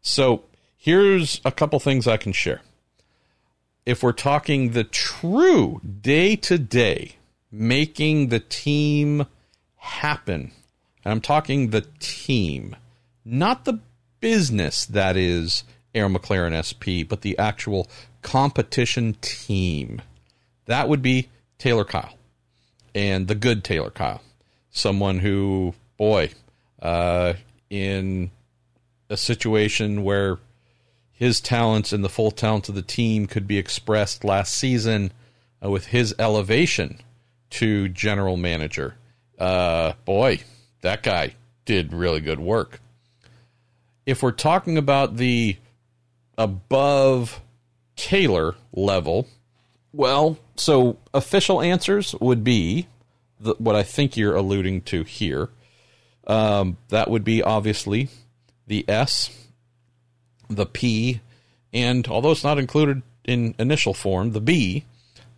So here's a couple things I can share. If we're talking the true day to day making the team happen. And I'm talking the team, not the business that is Arrow McLaren SP, but the actual competition team. That would be Taylor Kiel and the good Taylor Kiel. Someone who, boy, uh, in a situation where his talents and the full talent of the team could be expressed last season uh, with his elevation to general manager. Uh, boy, that guy did really good work. If we're talking about the above Taylor level, well, so official answers would be the, what I think you're alluding to here. Um, that would be obviously the S, the P, and although it's not included in initial form, the B,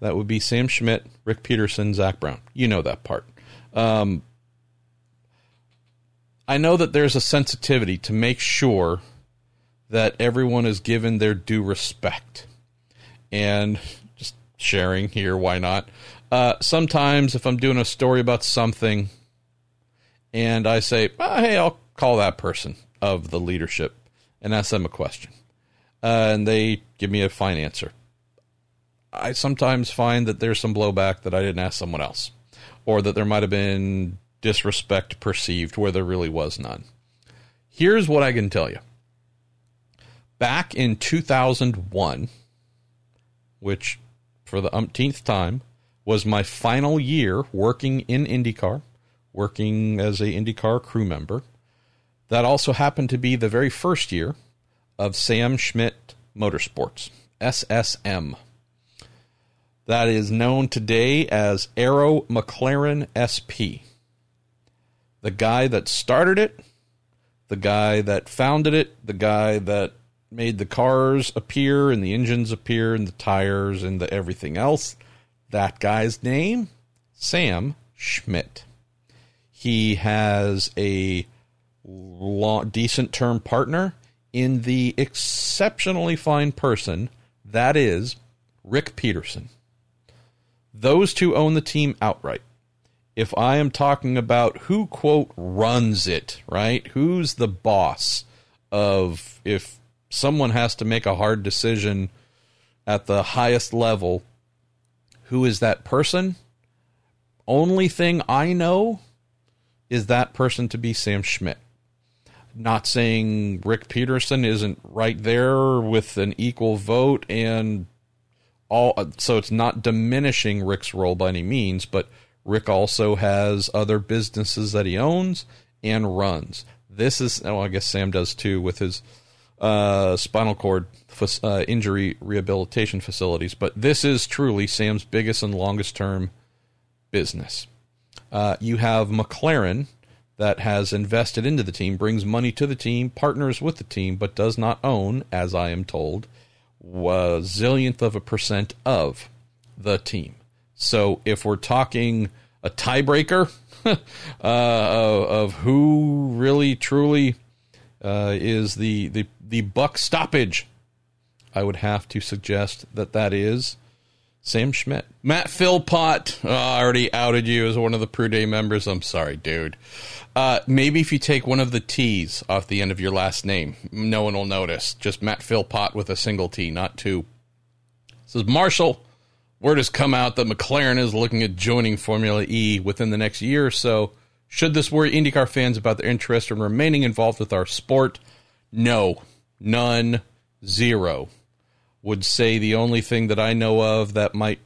that would be Sam Schmidt, Ric Peterson, Zak Brown. You know that part. Um, I know that there's a sensitivity to make sure that everyone is given their due respect. And just sharing here, why not? Uh, sometimes if I'm doing a story about something and I say, oh, hey, I'll call that person of the leadership and ask them a question. Uh, and they give me a fine answer. I sometimes find that there's some blowback that I didn't ask someone else, or that there might have been disrespect perceived where there really was none. Here's what I can tell you. Back in 2001, which for the umpteenth time was my final year working in IndyCar, working as a IndyCar crew member. That also happened to be the very first year of Sam Schmidt Motorsports, SSM. That is known today as Arrow McLaren SP. The guy that started it, the guy that founded it, the guy that made the cars appear and the engines appear and the tires and the everything else. That guy's name, Sam Schmidt. He has a long, decent term partner in the exceptionally fine person that is Ric Peterson. Those two own the team outright. If I am talking about who, quote, runs it, right? Who's the boss of if someone has to make a hard decision at the highest level, who is that person? Only thing I know is that person to be Sam Schmidt. Not saying Ric Peterson isn't right there with an equal vote and all so it's not diminishing Ric's role by any means, but Rick also has other businesses that he owns and runs. This is, oh, I guess Sam does too with his uh, spinal cord uh, injury rehabilitation facilities. But this is truly Sam's biggest and longest term business. Uh, you have McLaren that has invested into the team, brings money to the team, partners with the team, but does not own, as I am told, a zillionth of a percent of the team. So if we're talking a tiebreaker *laughs* uh, of who really truly uh, is the, the the buck stoppage, I would have to suggest that that is Sam Schmidt. Matt Philpott oh, I already outed you as one of the Prue Day members. I'm sorry, dude. Uh, maybe if you take one of the T's off the end of your last name, no one will notice. Just Matt Philpott with a single T, not two. says Marshall. Word has come out that McLaren is looking at joining Formula E within the next year or so. Should this worry IndyCar fans about their interest in remaining involved with our sport? No, none, zero. Would say the only thing that I know of that might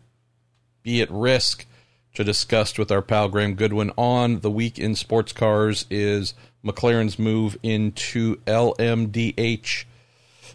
be at risk to discuss with our pal Graham Goodwin on the week in sports cars is McLaren's move into LMDH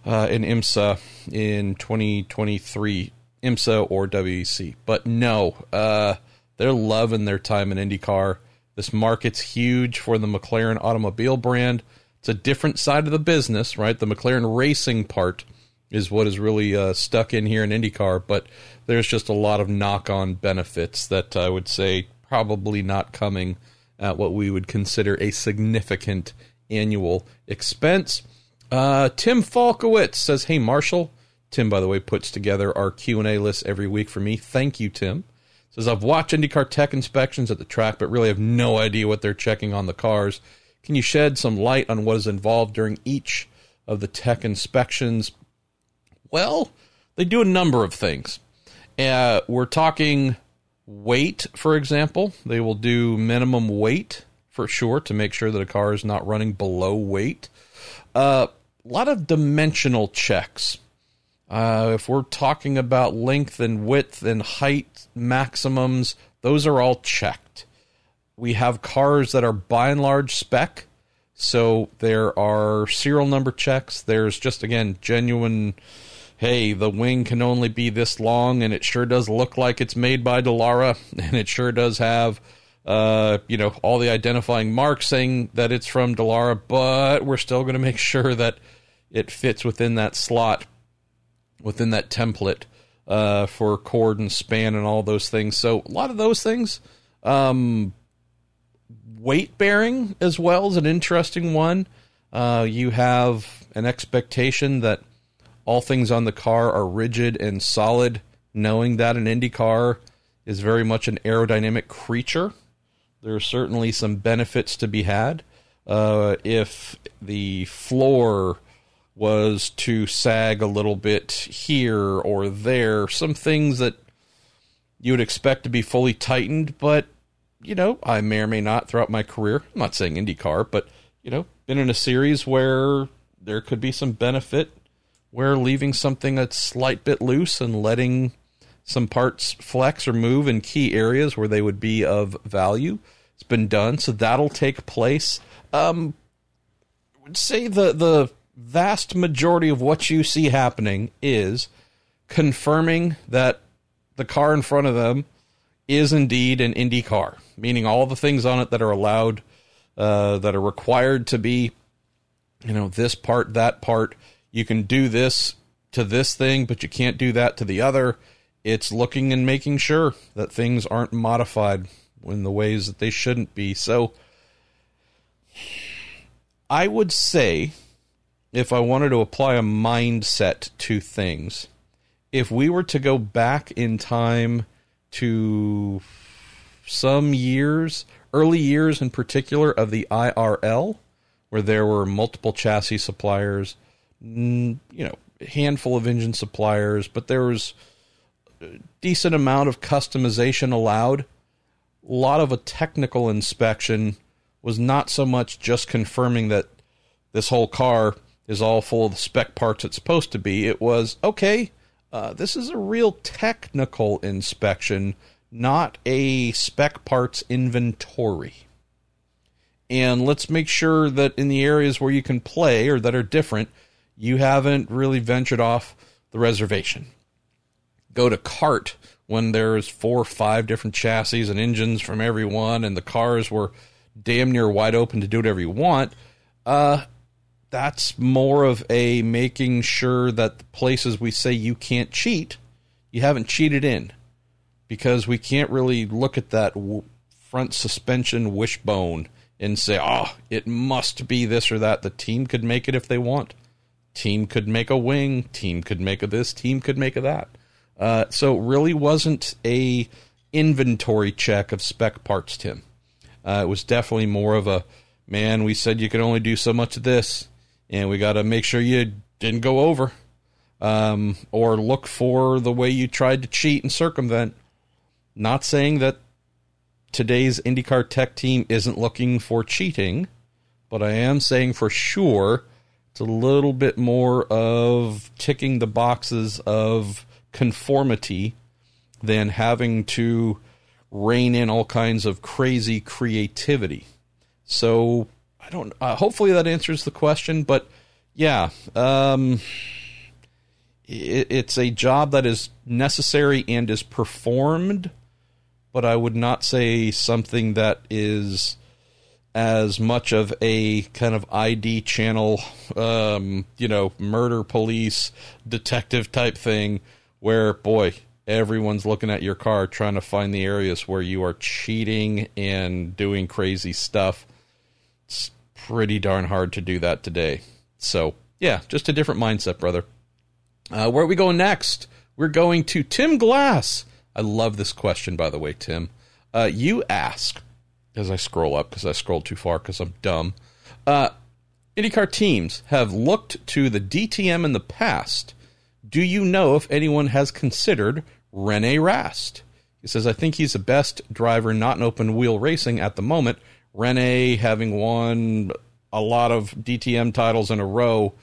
uh, in IMSA in 2023, IMSA or WEC. But no, uh, they're loving their time in IndyCar. This market's huge for the McLaren automobile brand. It's a different side of the business, right? The McLaren racing part is what is really uh, stuck in here in IndyCar, but there's just a lot of knock on benefits that I would say probably not coming at what we would consider a significant annual expense. Uh, Tim Falkowitz says, "Hey Marshall." Tim, by the way, puts together our Q and A list every week for me. Thank you, Tim. Says I've watched IndyCar tech inspections at the track, but really have no idea what they're checking on the cars. Can you shed some light on what is involved during each of the tech inspections? Well, they do a number of things. Uh, we're talking weight, for example. They will do minimum weight for sure to make sure that a car is not running below weight. Uh, a lot of dimensional checks. Uh, if we're talking about length and width and height maximums, those are all checked. We have cars that are by and large spec. So there are serial number checks. There's just, again, genuine, hey, the wing can only be this long, and it sure does look like it's made by Dallara, *laughs* and it sure does have, uh, you know, all the identifying marks saying that it's from Dallara, but we're still going to make sure that it fits within that slot, within that template uh, for cord and span and all those things. So a lot of those things. Um, weight bearing as well is an interesting one. Uh, you have an expectation that all things on the car are rigid and solid, knowing that an Indy car is very much an aerodynamic creature. There are certainly some benefits to be had. Uh, if the floor was to sag a little bit here or there, some things that you would expect to be fully tightened, but you know, I may or may not throughout my career. I'm not saying IndyCar, but you know, been in a series where there could be some benefit where leaving something a slight bit loose and letting some parts flex or move in key areas where they would be of value. It's been done, so that'll take place. Um, I would say the the vast majority of what you see happening is confirming that the car in front of them is indeed an Indy car, meaning all the things on it that are allowed, uh, that are required to be, you know, this part, that part. You can do this to this thing, but you can't do that to the other. It's looking and making sure that things aren't modified in the ways that they shouldn't be. So, I would say, if I wanted to apply a mindset to things, if we were to go back in time to some years, early years in particular, of the IRL, where there were multiple chassis suppliers, you know, handful of engine suppliers, but there was a decent amount of customization allowed. A lot of a technical inspection was not so much just confirming that this whole car is all full of the spec parts it's supposed to be. It was okay, uh, this is a real technical inspection, not a spec parts inventory. And let's make sure that in the areas where you can play or that are different, you haven't really ventured off the reservation. Go to CART when there's four or five different chassis and engines from everyone, and the cars were damn near wide open to do whatever you want. Uh, that's more of a making sure that the places we say you can't cheat, you haven't cheated in. Because we can't really look at that front suspension wishbone and say, oh, it must be this or that. The team could make it if they want. Team could make a wing. Team could make a this. Team could make a that. Uh, so it really wasn't a inventory check of spec parts, Tim. Uh, it was definitely more of a man. We said you could only do so much of this and we got to make sure you didn't go over um, or look for the way you tried to cheat and circumvent. Not saying that today's IndyCar tech team isn't looking for cheating, but I am saying for sure it's a little bit more of ticking the boxes of conformity than having to rein in all kinds of crazy creativity. So I don't. Uh, hopefully that answers the question, but yeah, um, it, it's a job that is necessary and is performed, but I would not say something that is as much of a kind of ID channel, um, you know, murder police detective type thing, where boy, everyone's looking at your car trying to find the areas where you are cheating and doing crazy stuff. It's pretty darn hard to do that today. So, yeah, just a different mindset, brother. Uh, where are we going next? We're going to Tim Glass I love this question, by the way, Tim. Uh, you ask, as I scroll up because I scrolled too far because I'm dumb. Uh, IndyCar teams have looked to the DTM in the past. Do you know if anyone has considered Rene Rast? He says, I think he's the best driver not in open wheel racing at the moment. Rene having won a lot of DTM titles in a row.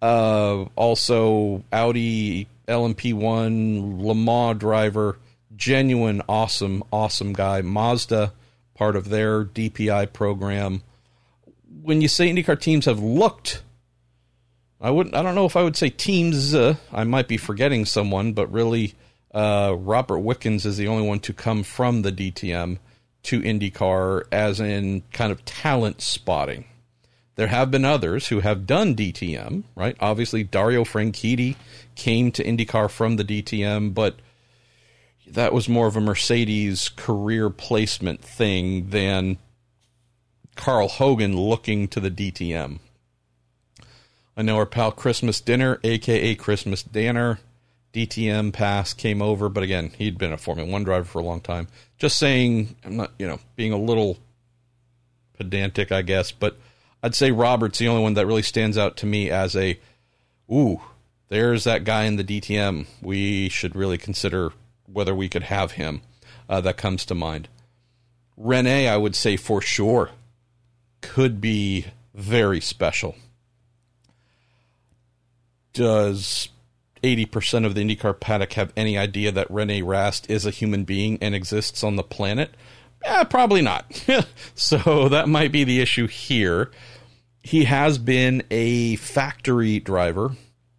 Uh, also, Audi LMP1 Le Mans driver, genuine, awesome, awesome guy. Mazda, part of their DPI program. When you say IndyCar teams have looked, I wouldn't. I don't know if I would say teams. Uh, I might be forgetting someone, but really, uh, Robert Wickens is the only one to come from the DTM to IndyCar, as in kind of talent spotting. There have been others who have done DTM, right? Obviously, Dario Franchitti came to IndyCar from the DTM, but that was more of a Mercedes career placement thing than Carl Hogan looking to the DTM. I know our pal Christmas Dinner, aka Christmas Danner, DTM pass came over, but again, he'd been a Formula One driver for a long time. Just saying, I'm not, you know, being a little pedantic, I guess, but I'd say Robert's the only one that really stands out to me as a, ooh, there's that guy in the DTM. We should really consider whether we could have him. Uh, that comes to mind. Rene, I would say for sure, could be very special. Does 80% of the IndyCar paddock have any idea that Rene Rast is a human being and exists on the planet? Eh, probably not. *laughs* so that might be the issue here he has been a factory driver,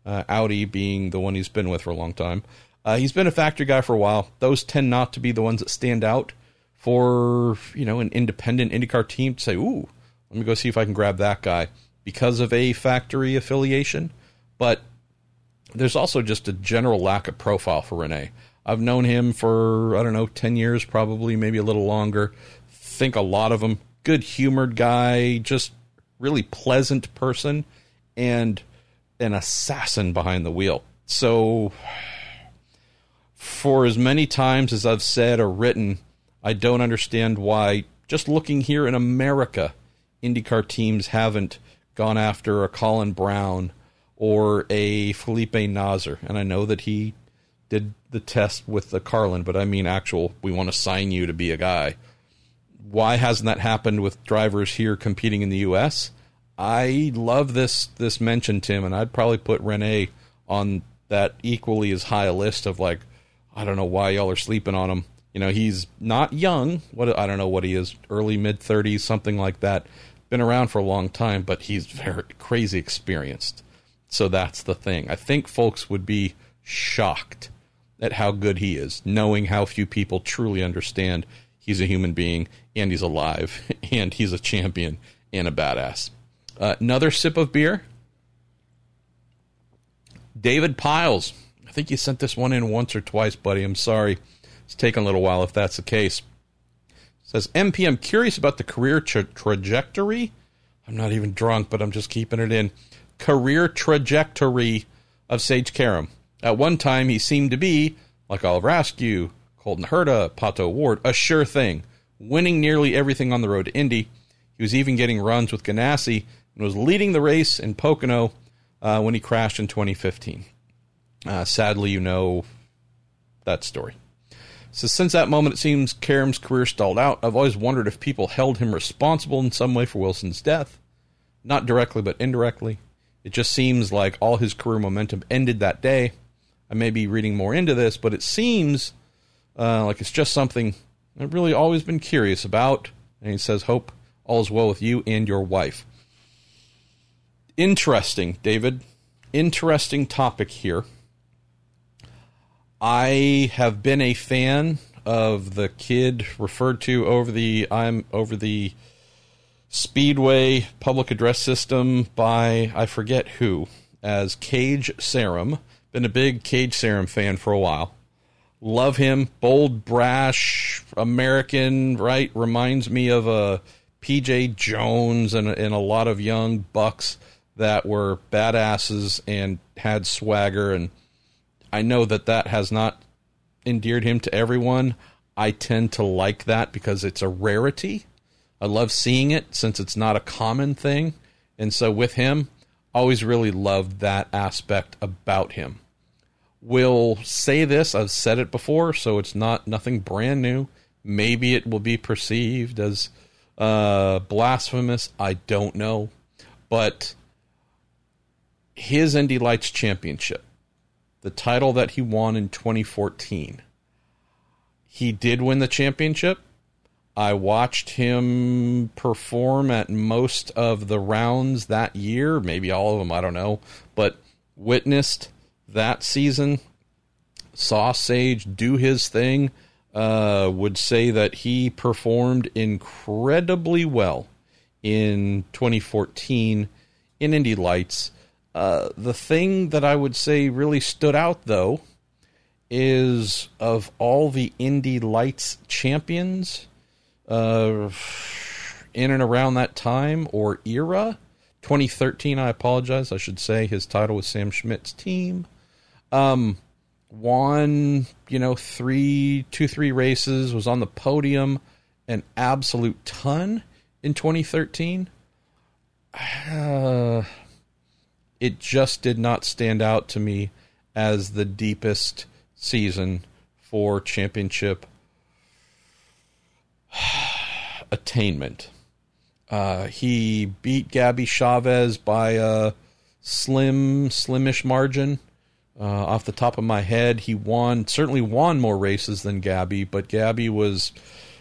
uh, Audi being the one he's been with for a long time. Uh, he's been a factory guy for a while. Those tend not to be the ones that stand out for you know an independent IndyCar team to say, "Ooh, let me go see if I can grab that guy," because of a factory affiliation. But there's also just a general lack of profile for Rene. I've known him for I don't know ten years, probably maybe a little longer. Think a lot of him. Good humored guy, just really pleasant person and an assassin behind the wheel. So, for as many times as I've said or written, I don't understand why, just looking here in America, IndyCar teams haven't gone after a Colin Braun or a Felipe Nasr. And I know that he did the test with the Carlin, but I mean actual, we want to sign you to be a guy why hasn't that happened with drivers here competing in the U.S.? I love this this mention, Tim, and I'd probably put Rene on that equally as high a list of like, I don't know why y'all are sleeping on him. You know, he's not young. What I don't know what he is, early mid thirties, something like that. Been around for a long time, but he's very crazy experienced. So that's the thing. I think folks would be shocked at how good he is, knowing how few people truly understand he's a human being and he's alive *laughs* and he's a champion and a badass. Uh, another sip of beer. David Piles. I think you sent this one in once or twice, buddy. I'm sorry. It's taken a little while if that's the case. says MP, I'm curious about the career tra- trajectory. I'm not even drunk, but I'm just keeping it in. Career trajectory of Sage Karam. At one time, he seemed to be, like Oliver Askew, Colton Herta, Pato O'Ward, a sure thing, winning nearly everything on the road to Indy. He was even getting runs with Ganassi and was leading the race in Pocono uh, when he crashed in 2015. Uh, sadly, you know that story. So since that moment, it seems Karam's career stalled out. I've always wondered if people held him responsible in some way for Wilson's death, not directly but indirectly. It just seems like all his career momentum ended that day. I may be reading more into this, but it seems uh, like it's just something I've really always been curious about. And he says, Hope all is well with you and your wife. Interesting, David. Interesting topic here. I have been a fan of the kid referred to over the I'm over the Speedway public address system by I forget who as Cage Serum. Been a big Cage Serum fan for a while. Love him. Bold, brash, American, right? Reminds me of uh, a PJ Jones and, and a lot of young bucks that were badasses and had swagger. And I know that that has not endeared him to everyone. I tend to like that because it's a rarity. I love seeing it since it's not a common thing. And so with him, always really loved that aspect about him. Will say this, I've said it before, so it's not nothing brand new. Maybe it will be perceived as uh, blasphemous. I don't know. But his Indy Lights Championship, the title that he won in 2014, he did win the championship. I watched him perform at most of the rounds that year, maybe all of them, I don't know, but witnessed that season, saw Sage do his thing, uh, would say that he performed incredibly well in 2014 in Indy Lights. Uh, the thing that I would say really stood out, though, is of all the Indy Lights champions uh, in and around that time or era, 2013, I apologize, I should say his title was Sam Schmidt's team. Um, won, you know, three, two, three races, was on the podium an absolute ton in 2013. Uh, it just did not stand out to me as the deepest season for championship *sighs* attainment. Uh, he beat Gabby Chavez by a slim, slimish margin. Uh, off the top of my head, he won certainly won more races than Gabby, but Gabby was,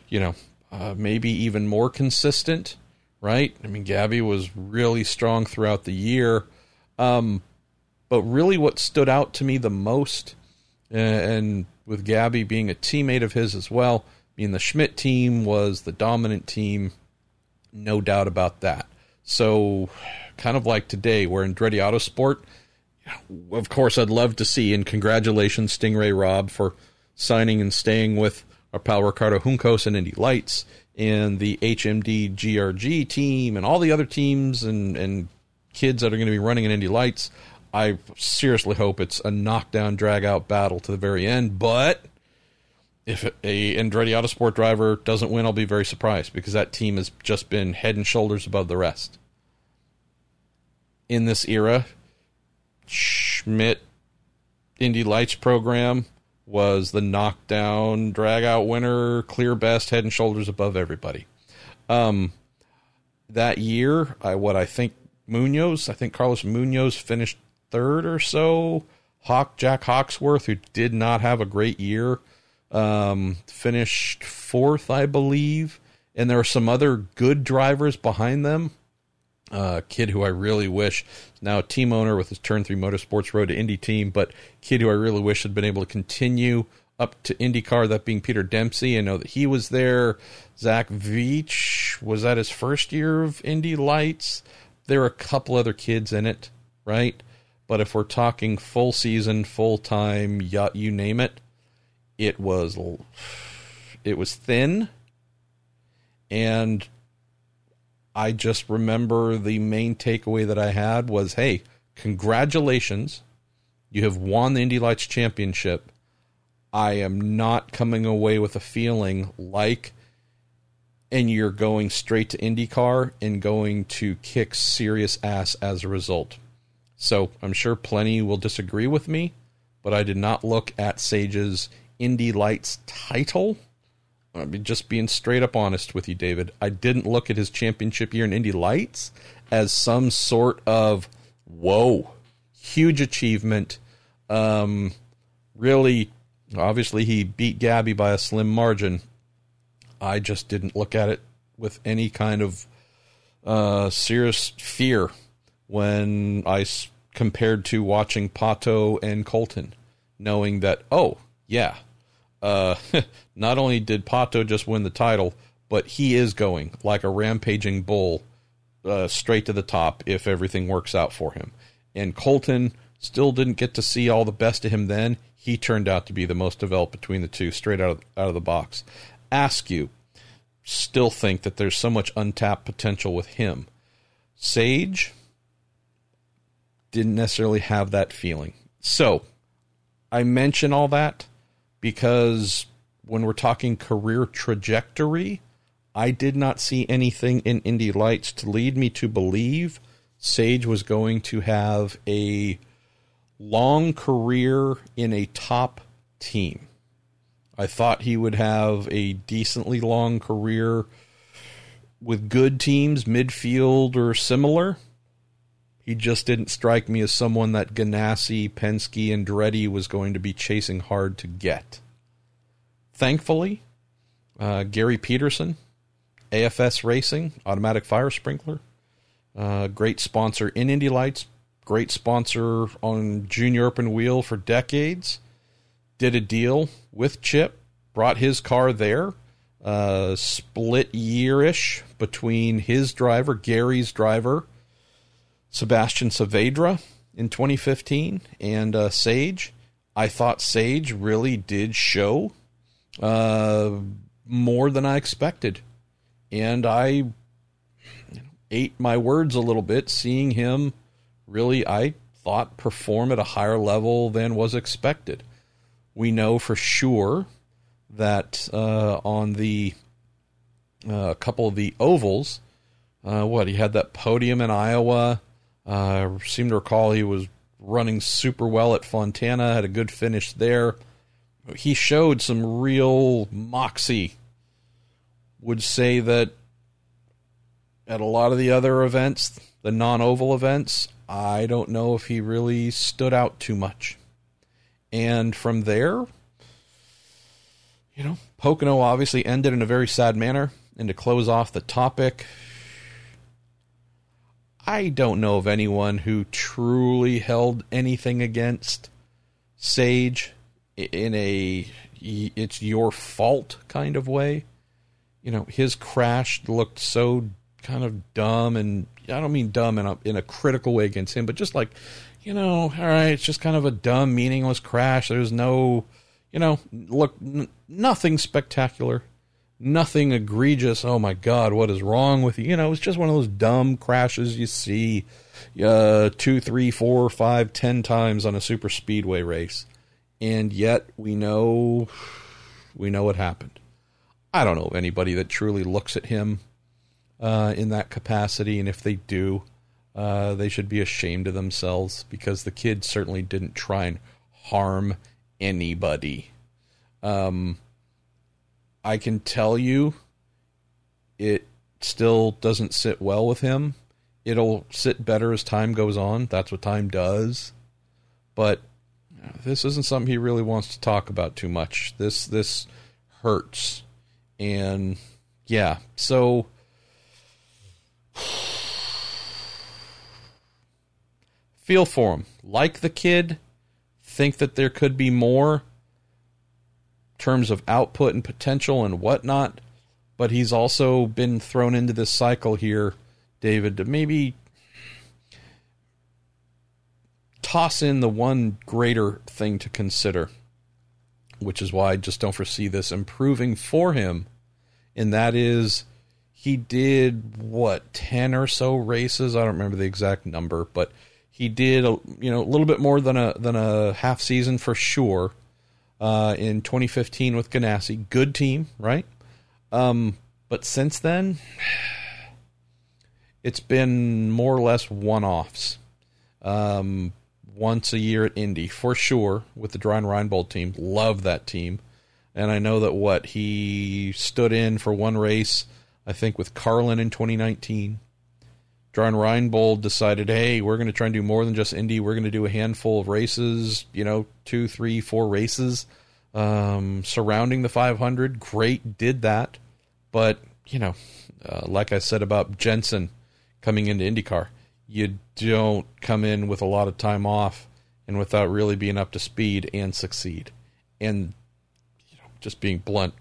you know, uh, maybe even more consistent, right? I mean, Gabby was really strong throughout the year. Um, but really, what stood out to me the most and with Gabby being a teammate of his as well. I mean, the Schmidt team was the dominant team, no doubt about that. So, kind of like today, we're in Andretti Autosport. Of course, I'd love to see, and congratulations, Sting Ray Robb, for signing and staying with our pal Ricardo Juncos and Indy Lights and the HMD GRG team and all the other teams and, and kids that are going to be running in Indy Lights. I seriously hope it's a knockdown, drag out battle to the very end. But if a Andretti Autosport driver doesn't win, I'll be very surprised because that team has just been head and shoulders above the rest. In this era, Schmidt Indy Lights program was the knockdown, drag out winner, clear best, head and shoulders above everybody. Um, that year, I what I think Munoz, I think Carlos Munoz finished third or so. Hawk Jack Hawksworth, who did not have a great year, um, finished fourth, I believe. And there are some other good drivers behind them. Uh, kid who I really wish is now a team owner with his Turn 3 Motorsports Road to Indy team, but kid who I really wish had been able to continue up to IndyCar, that being Peter Dempsey. I know that he was there. Zach Veach was that his first year of Indy Lights. There are a couple other kids in it, right? But if we're talking full season, full time, you name it, it was it was thin, and I just remember the main takeaway that I had was, "Hey, congratulations, you have won the Indy Lights Championship." I am not coming away with a feeling like and you're going straight to IndyCar and going to kick serious ass as a result. So I'm sure plenty will disagree with me, but I did not look at Sage's Indy Lights title. I mean, just being straight up honest with you, David. I didn't look at his championship year in Indy Lights as some sort of whoa, huge achievement. Um, really, obviously, he beat Gabby by a slim margin. I just didn't look at it with any kind of uh, serious fear when I compared to watching Pato and Colton, knowing that, oh, yeah, uh, *laughs* not only did Pato just win the title, but he is going like a rampaging bull uh, straight to the top if everything works out for him. And Colton still didn't get to see all the best of him then. He turned out to be the most developed between the two, straight out of, out of the box. Ask you, still think that there's so much untapped potential with him. Sage, didn't necessarily have that feeling. So, I mention all that because when we're talking career trajectory, I did not see anything in Indy Lights to lead me to believe Sage was going to have a long career in a top team. I thought he would have a decently long career with good teams, midfield or similar. He just didn't strike me as someone that Ganassi, Penske, and Andretti was going to be chasing hard to get. Thankfully, uh, Gary Peterson, AFS Racing, automatic fire sprinkler, uh, great sponsor in Indy Lights, great sponsor on Junior Open Wheel for decades. Did a deal with Chip, brought his car there, uh, split yearish between his driver, Gary's driver, Sebastian Saavedra in 2015, and uh, Sage. I thought Sage really did show uh, more than I expected. And I ate my words a little bit, seeing him really, I thought, perform at a higher level than was expected. We know for sure that uh, on the uh, couple of the ovals, uh, what he had that podium in Iowa. I seem to recall he was running super well at Fontana, had a good finish there. He showed some real moxie. Would say that at a lot of the other events, the non oval events, I don't know if he really stood out too much. And from there, you know, Pocono obviously ended in a very sad manner. And to close off the topic, I don't know of anyone who truly held anything against Sage in a it's your fault kind of way. You know, his crash looked so kind of dumb, and I don't mean dumb in a in a critical way against him, but just like, you know, all right, it's just kind of a dumb, meaningless crash. There's no, you know, look, n- nothing spectacular, nothing egregious. Oh my God, what is wrong with you? You know, it's just one of those dumb crashes you see uh, two, three, four, five, ten times on a super speedway race, and yet we know we know what happened. I don't know of anybody that truly looks at him uh, in that capacity, and if they do, uh, they should be ashamed of themselves because the kid certainly didn't try and harm anybody. Um, I can tell you, it still doesn't sit well with him. It'll sit better as time goes on. That's what time does. But this isn't something he really wants to talk about too much. This this hurts, and yeah. So feel for him. Like the kid, think that there could be more terms of output and potential and whatnot. But he's also been thrown into this cycle here, David, to maybe toss in the one greater thing to consider, which is why I just don't foresee this improving for him, and that is he did what 10 or so races i don't remember the exact number but he did a, you know a little bit more than a than a half season for sure uh, in 2015 with Ganassi. Good team right? Um, but since then *sighs* it's been more or less one-offs. Um, once a year at Indy for sure with the Dreyer Reinbold team. Love that team. And I know that what he stood in for one race I think with Carlin in 2019. Dreyer Reinbold decided, hey, we're going to try and do more than just Indy. We're going to do a handful of races, you know, two, three, four races um, surrounding the 500. Great, did that. But, you know, uh, like I said about Jenson coming into IndyCar, you don't come in with a lot of time off and without really being up to speed and succeed. And, you know, just being blunt,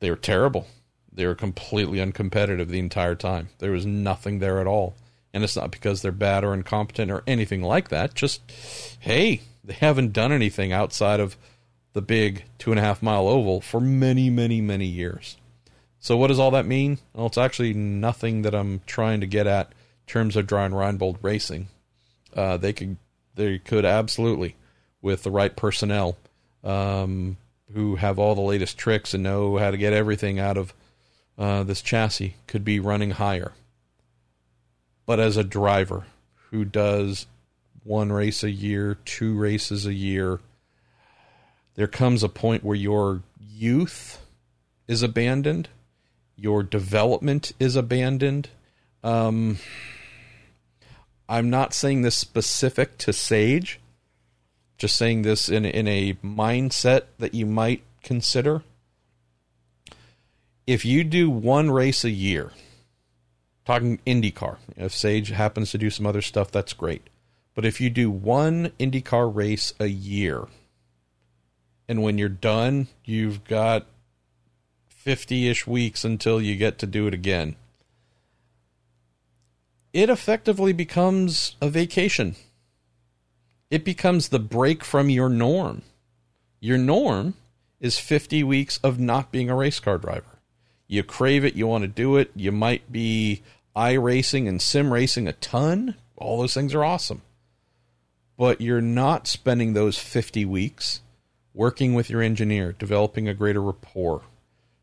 they were terrible. They were completely uncompetitive the entire time. There was nothing there at all. And it's not because they're bad or incompetent or anything like that. Just, hey, they haven't done anything outside of the big two and a half mile oval for many, many, many years. So, what does all that mean? Well, it's actually nothing that I'm trying to get at in terms of Dreyer Reinbold racing. Uh, they could, they could absolutely, with the right personnel, um, who have all the latest tricks and know how to get everything out of uh, this chassis could be running higher. But as a driver who does one race a year, two races a year, there comes a point where your youth is abandoned, your development is abandoned. Um, I'm not saying this specific to Sage, just saying this in in a mindset that you might consider. If you do one race a year, talking IndyCar, if Sage happens to do some other stuff, that's great. But if you do one IndyCar race a year, and when you're done, you've got 50 ish weeks until you get to do it again, it effectively becomes a vacation. It becomes the break from your norm. Your norm is 50 weeks of not being a race car driver. You crave it, you want to do it. You might be iRacing and sim racing a ton. All those things are awesome. But you're not spending those 50 weeks working with your engineer, developing a greater rapport,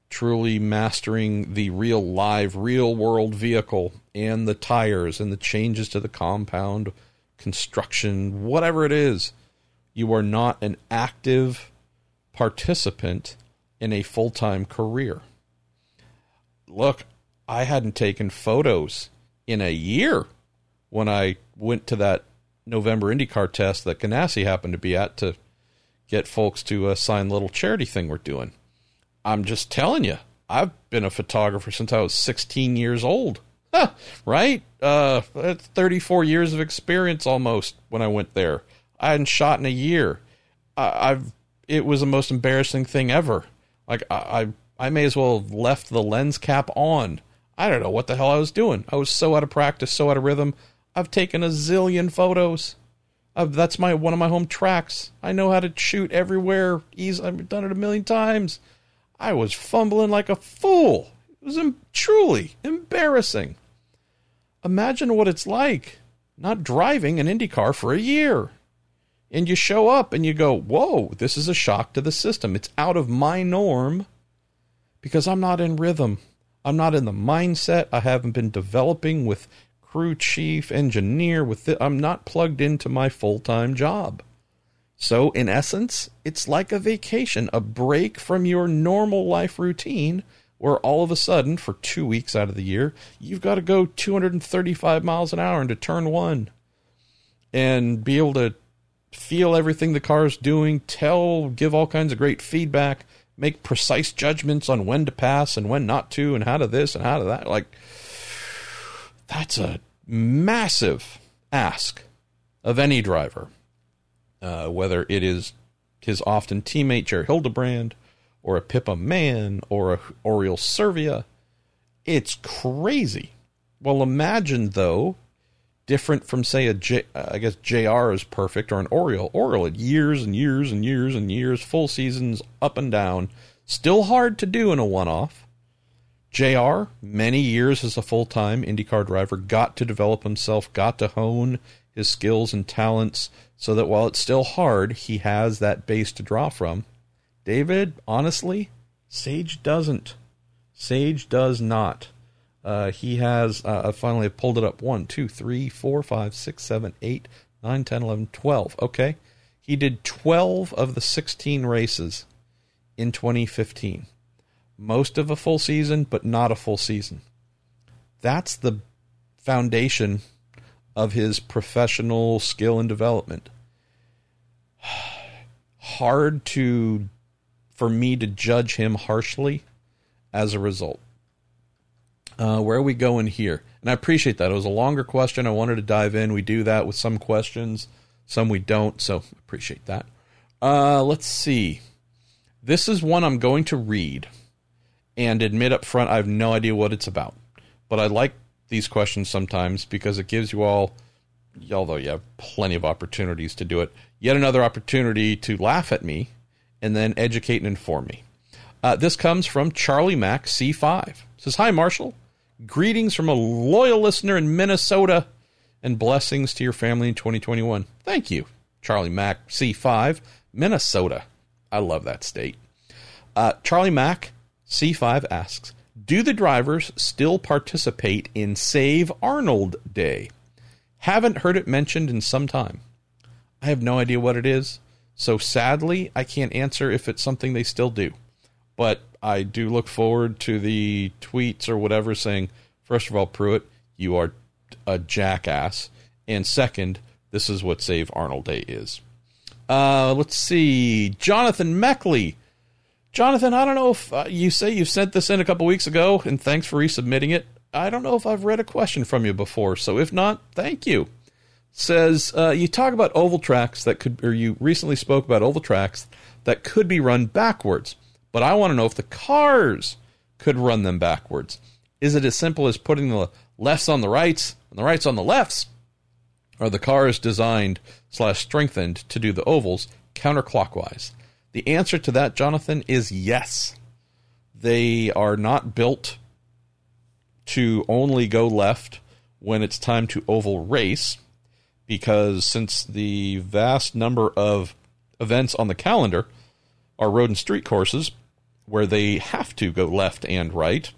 truly mastering the real live, real world vehicle and the tires and the changes to the compound, construction, whatever it is. You are not an active participant in a full time career. Look, I hadn't taken photos in a year when I went to that November IndyCar test that Ganassi happened to be at to get folks to uh, sign little charity thing we're doing. I'm just telling you, I've been a photographer since I was 16 years old. Huh, right? Uh, 34 years of experience almost when I went there. I hadn't shot in a year. I, have It was the most embarrassing thing ever. Like I, I, I may as well have left the lens cap on I don't know what the hell I was doing. I was so out of practice, so out of rhythm. I've taken a zillion photos. I've, that's my one of my home tracks. I know how to shoot everywhere. Easy. I've done it a million times. I was fumbling like a fool. It was truly embarrassing. Imagine what it's like not driving an Indy car for a year. And you show up and you go, whoa, this is a shock to the system. It's out of my norm because I'm not in rhythm. I'm not in the mindset. I haven't been developing with crew chief, engineer, with I'm not plugged into my full-time job. So, in essence, it's like a vacation, a break from your normal life routine where all of a sudden, for two weeks out of the year, you've got to go 235 miles an hour into turn one and be able to feel everything the car is doing, tell, give all kinds of great feedback, make precise judgments on when to pass and when not to, and how to this and how to that. Like, that's a massive ask of any driver, uh, whether it is his often teammate JR Hildebrand or a Pippa Mann or a Oriol Servia. It's crazy. Well, imagine though, different from say a J, I guess JR is perfect or an Oriol. Oriol had years and years and years and years, full seasons up and down. Still hard to do in a one-off. JR, many years as a full-time IndyCar driver, got to develop himself, got to hone his skills and talents so that while it's still hard, he has that base to draw from. David, honestly, Sage doesn't. Sage does not. Uh, he has, uh, I finally pulled it up 1, 2, 3, 4, 5, 6, 7, 8, 9, 10, 11, 12. Okay. He did 12 of the 16 races in 2015. Most of a full season, but not a full season. That's the foundation of his professional skill and development. *sighs* Hard to for me to judge him harshly as a result. Uh, where are we going here? And I appreciate that. It was a longer question. I wanted to dive in. We do that with some questions, some we don't. So appreciate that. Uh, let's see. This is one I'm going to read and admit up front I have no idea what it's about. But I like these questions sometimes because it gives you all, although you have plenty of opportunities to do it, yet another opportunity to laugh at me and then educate and inform me. Uh, this comes from Charlie Mack C5. It says, Hi, Marshall. Greetings from a loyal listener in Minnesota and blessings to your family in 2021. Thank you, Charlie Mack, C5, Minnesota. I love that state. Uh, Charlie Mack, C5 asks Do the drivers still participate in Save Arnold Day? Haven't heard it mentioned in some time. I have no idea what it is. So sadly, I can't answer if it's something they still do. But I do look forward to the tweets or whatever saying, first of all, Pruett, you are a jackass. And second, this is what Save Arnold Day is. Uh, let's see. Jonathan Meckley. Jonathan, I don't know if uh, you say you sent this in a couple weeks ago, and thanks for resubmitting it. I don't know if I've read a question from you before, so if not, thank you. Says uh, you talk about oval tracks that could, or you recently spoke about oval tracks that could be run backwards, but I want to know if the cars could run them backwards. Is it as simple as putting the lefts on the rights and the rights on the lefts? Are the cars designed slash strengthened to do the ovals counterclockwise? The answer to that, Jonathan, is yes. They are not built to only go left when it's time to oval race, because since the vast number of events on the calendar are road and street courses where they have to go left and right,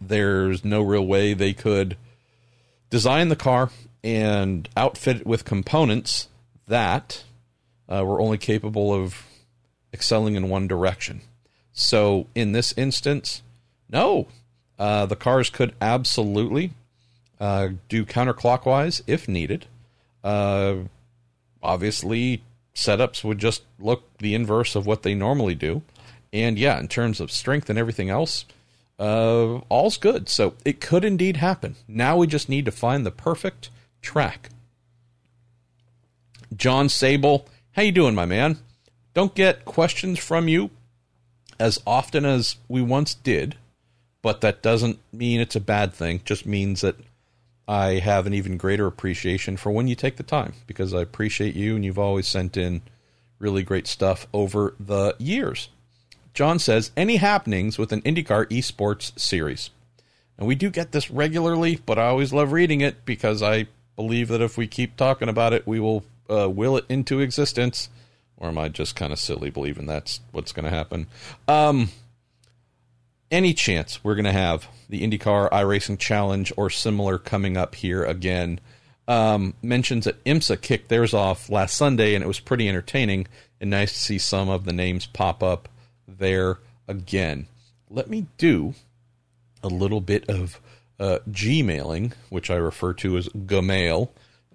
there's no real way they could design the car and outfit it with components that uh, were only capable of excelling in one direction. So in this instance, no, uh, the cars could absolutely uh, do counterclockwise if needed. Uh, obviously, setups would just look the inverse of what they normally do. And yeah, in terms of strength and everything else, uh, all's good. So it could indeed happen. Now we just need to find the perfect track. John Sable, how you doing, my man? Don't get questions from you as often as we once did, but that doesn't mean it's a bad thing. just means that I have an even greater appreciation for when you take the time because I appreciate you and you've always sent in really great stuff over the years. John says, any happenings with an IndyCar esports series? And we do get this regularly, but I always love reading it because I believe that if we keep talking about it, we will uh, will it into existence. Or am I just kind of silly believing that's what's going to happen? Um, any chance we're going to have the IndyCar iRacing Challenge or similar coming up here again? Um, mentions that IMSA kicked theirs off last Sunday, and it was pretty entertaining and nice to see some of the names pop up there again. Let me do a little bit of uh, Gmailing, which I refer to as Gmail.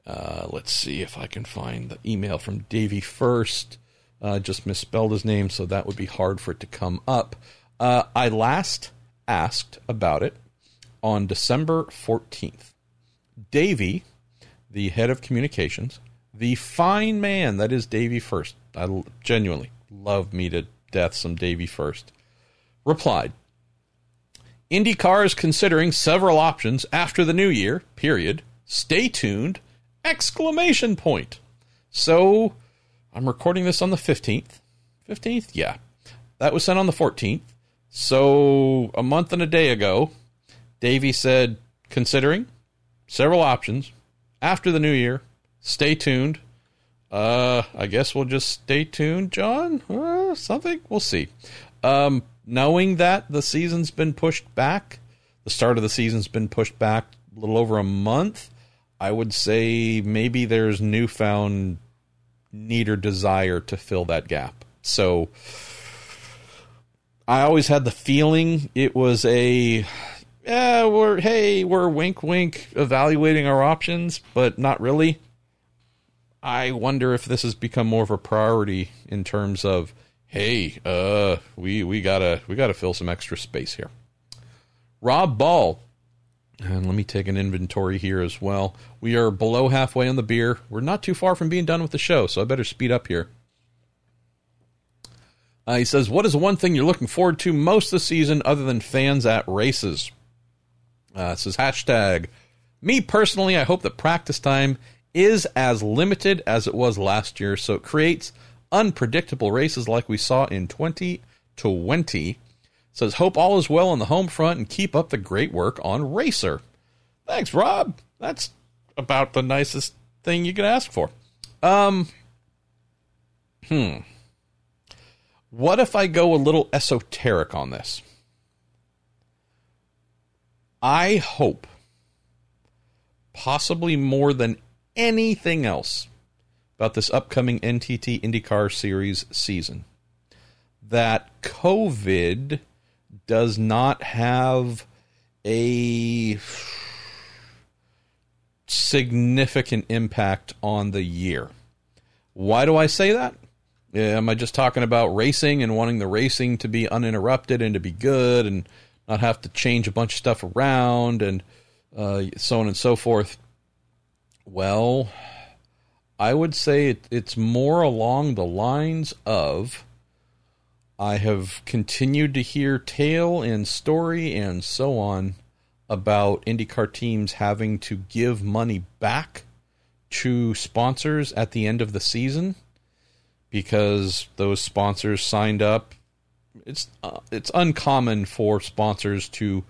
Uh, let's see if I can find the email from Davey Furst. Uh, just misspelled his name, so that would be hard for it to come up. Uh, I last asked about it on December 14th. Davey, the head of communications, the fine man that is Davey Furst, I genuinely love me to death some Davy Furst, replied, IndyCar is considering several options after the new year, period. Stay tuned! Exclamation point. So, I'm recording this on the 15th. 15th? Yeah. That was sent on the 14th. So, a month and a day ago, Davey said, considering several options after the new year. Stay tuned. Uh, I guess we'll just stay tuned, John. Uh, something we'll see. Um, knowing that the season's been pushed back, the start of the season's been pushed back a little over a month, I would say maybe there's newfound need or desire to fill that gap. So I always had the feeling it was a yeah, we're hey, we're wink wink evaluating our options, but not really. I wonder if this has become more of a priority in terms of hey, uh, we we gotta we gotta fill some extra space here. Rob Ball, and let me take an inventory here as well. We are below halfway on the beer. We're not too far from being done with the show, so I better speed up here. Uh, he says, "What is one thing you're looking forward to most this season, other than fans at races?" Uh, says hashtag. Me personally, I hope that practice time is as limited as it was last year, so it creates unpredictable races like we saw in 2020. Says, hope all is well on the home front and keep up the great work on Racer. Thanks, Rob. That's about the nicest thing you could ask for. Um, hmm. What if I go a little esoteric on this? I hope, possibly more than anything else about this upcoming NTT IndyCar Series season, that COVID does not have a significant impact on the year. Why do I say that? Am I just talking about racing and wanting the racing to be uninterrupted and to be good and not have to change a bunch of stuff around and uh, so on and so forth. Well, I would say it, it's more along the lines of I have continued to hear tale and story and so on about IndyCar teams having to give money back to sponsors at the end of the season because those sponsors signed up. It's uh, it's uncommon for sponsors to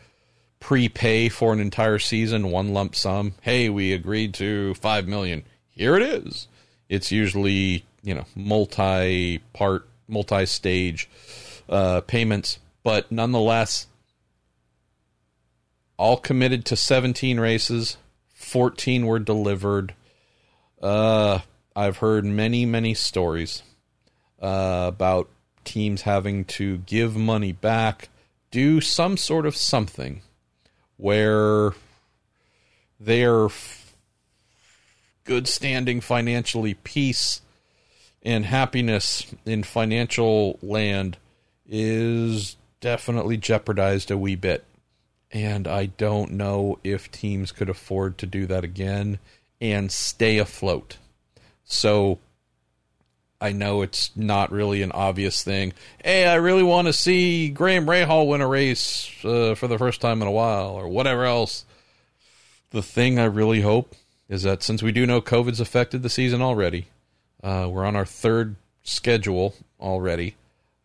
prepay for an entire season one lump sum. Hey, we agreed to 5 million. Here it is. It's usually, you know, multi-part, multi-stage uh, payments, but nonetheless all committed to 17 races. 14 were delivered. Uh, I've heard many, many stories uh, about teams having to give money back, do some sort of something where their good standing financially, peace and happiness in financial land is definitely jeopardized a wee bit. And I don't know if teams could afford to do that again and stay afloat. So I know it's not really an obvious thing. Hey, I really want to see Graham Rahal win a race uh, for the first time in a while, or whatever else. The thing I really hope is that since we do know COVID's affected the season already, uh, we're on our third schedule already.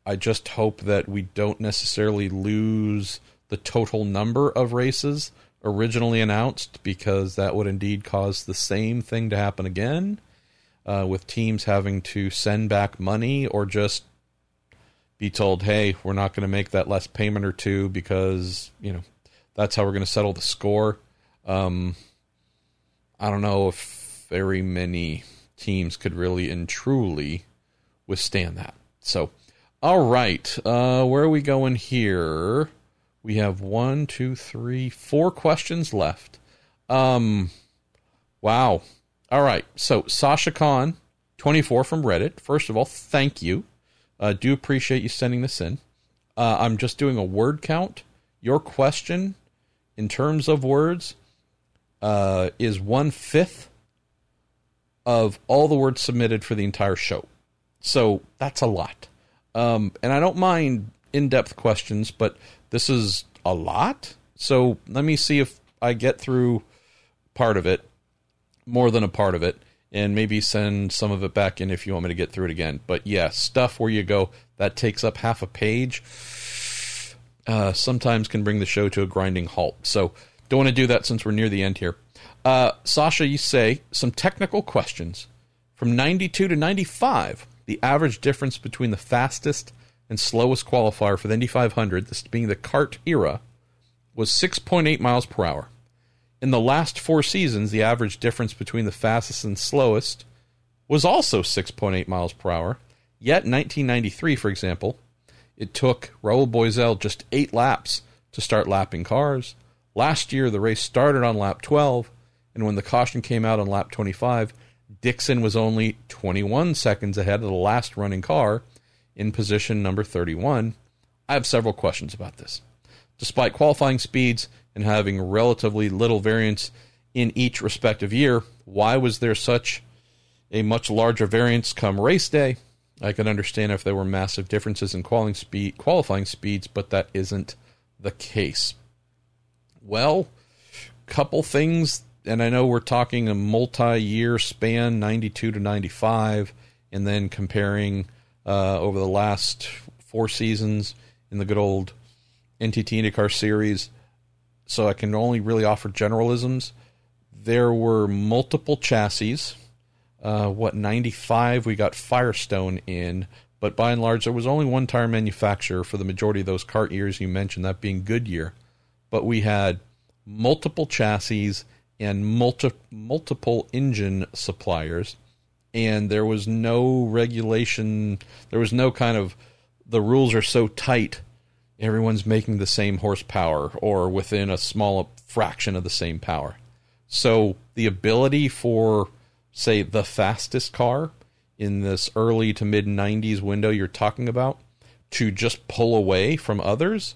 I just hope that we don't necessarily lose the total number of races originally announced because that would indeed cause the same thing to happen again uh, with teams having to send back money or just be told, hey, we're not going to make that less payment or two because, you know, that's how we're going to settle the score. Um, I don't know if very many teams could really and truly withstand that. So, all right, uh, where are we going here? We have one, two, three, four questions left. Um, wow, all right. So Sasha Khan, 24 from Reddit. First of all, thank you. Uh, do appreciate you sending this in. Uh, I'm just doing a word count. Your question, in terms of words, uh, is one fifth of all the words submitted for the entire show. So that's a lot. Um, and I don't mind in depth questions, but this is a lot. So let me see if I get through part of it more than a part of it and maybe send some of it back in if you want me to get through it again. But yeah, stuff where you go that takes up half a page uh, sometimes can bring the show to a grinding halt. So don't want to do that since we're near the end here. Uh, Sasha, you say some technical questions from 92 to 95. The average difference between the fastest and slowest qualifier for the Indy 500, this being the CART era, was 6.8 miles per hour. In the last four seasons, the average difference between the fastest and slowest was also 6.8 miles per hour. Yet, in 1993, for example, it took Raul Boesel just eight laps to start lapping cars. Last year, the race started on lap 12, and when the caution came out on lap 25, Dixon was only 21 seconds ahead of the last running car in position number 31. I have several questions about this. Despite qualifying speeds and having relatively little variance in each respective year, why was there such a much larger variance come race day? I can understand if there were massive differences in qualifying, speed, qualifying speeds, but that isn't the case. Well, couple things, and I know we're talking a multi-year span, 92 to 95, and then comparing uh, over the last four seasons in the good old NTT IndyCar series so I can only really offer generalisms. There were multiple chassis. Uh, what 95 we got Firestone in, but by and large, there was only one tire manufacturer for the majority of those CART years you mentioned, that being Goodyear. But we had multiple chassis and multi- multiple engine suppliers, and there was no regulation. There was no kind of the rules are so tight, everyone's making the same horsepower or within a small fraction of the same power. So the ability for, say, the fastest car in this early to mid 90s window you're talking about to just pull away from others,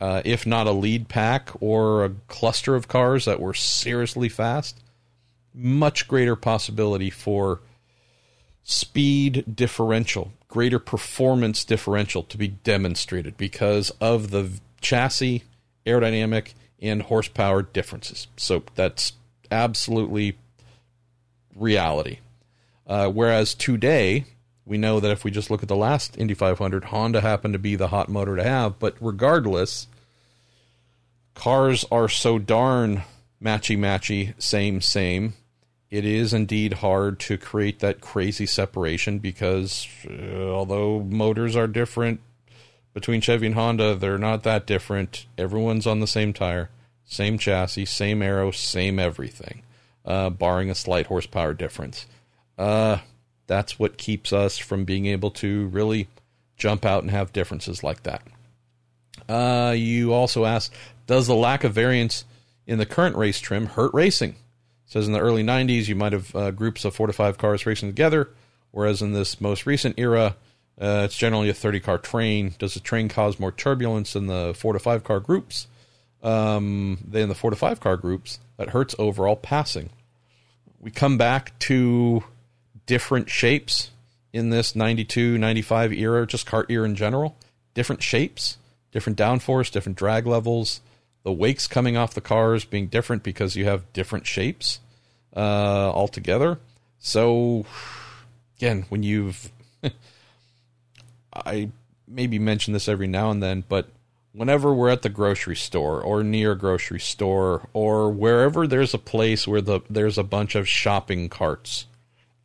uh, if not a lead pack or a cluster of cars that were seriously fast, much greater possibility for speed differential, greater performance differential to be demonstrated because of the chassis, aerodynamic, and horsepower differences. So that's absolutely reality. Uh, whereas today, we know that if we just look at the last Indy 500, Honda happened to be the hot motor to have. But regardless, cars are so darn matchy matchy, same, same. It is indeed hard to create that crazy separation because uh, although motors are different between Chevy and Honda, they're not that different. Everyone's on the same tire, same chassis, same aero, same everything, uh, barring a slight horsepower difference uh, that's what keeps us from being able to really jump out and have differences like that. Uh, you also asked, does the lack of variance in the current race trim hurt racing? Says in the early 90s, you might have uh, groups of four to five cars racing together, whereas in this most recent era, uh, it's generally a 30 car train. Does the train cause more turbulence than the four to five car groups? Um, than the four to five car groups that hurts overall passing. We come back to different shapes in this 92, 95 era, just CART era in general. Different shapes, different downforce, different drag levels. The wakes coming off the cars being different because you have different shapes uh, altogether. So, again, when you've. *laughs* I maybe mention this every now and then, but whenever we're at the grocery store or near a grocery store or wherever there's a place where the there's a bunch of shopping carts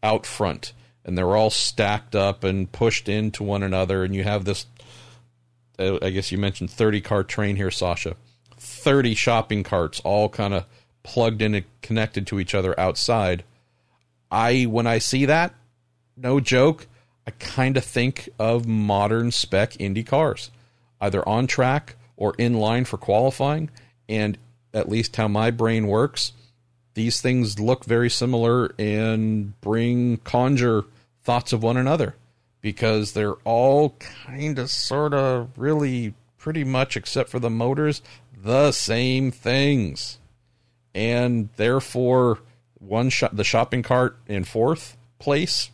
out front and they're all stacked up and pushed into one another and you have this uh, I guess you mentioned 30 car train here Sasha 30 shopping carts all kind of plugged in and connected to each other outside. I when I see that no joke I kind of think of modern spec Indy cars either on track or in line for qualifying. And at least how my brain works these things look very similar and bring conjure thoughts of one another because they're all kind of sort of really pretty much except for the motors the same things. And therefore one the shopping cart in fourth place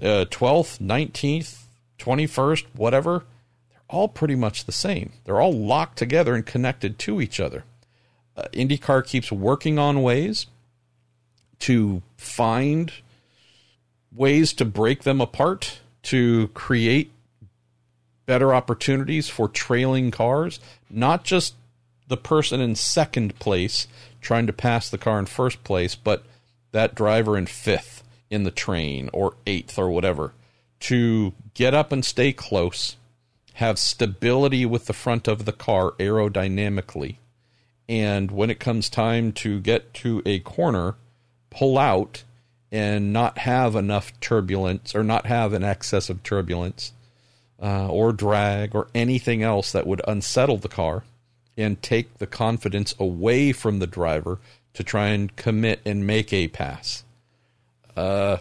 uh, 12th 19th 21st whatever they're all pretty much the same. They're all locked together and connected to each other. Uh, IndyCar keeps working on ways to find ways to break them apart, to create better opportunities for trailing cars, not just the person in second place trying to pass the car in first place, but that driver in fifth in the train or eighth or whatever to get up and stay close, have stability with the front of the car aerodynamically, and when it comes time to get to a corner, pull out and not have enough turbulence or not have an excess of turbulence uh, or drag or anything else that would unsettle the car and take the confidence away from the driver to try and commit and make a pass. Uh,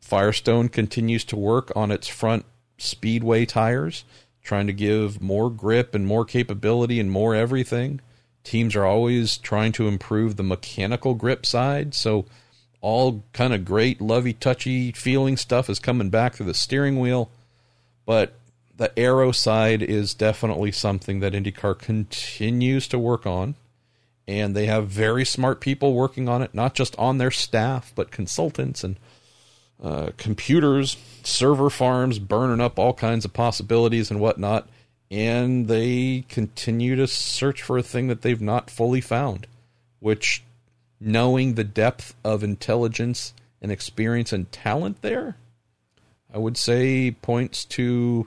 Firestone continues to work on its front speedway tires, trying to give more grip and more capability and more everything teams are always trying to improve the mechanical grip side. So all kind of great lovey touchy feeling stuff is coming back through the steering wheel. But the aero side is definitely something that IndyCar continues to work on. And they have very smart people working on it, not just on their staff, but consultants and uh, computers, server farms burning up all kinds of possibilities and whatnot and they continue to search for a thing that they've not fully found, which, knowing the depth of intelligence and experience and talent there, I would say points to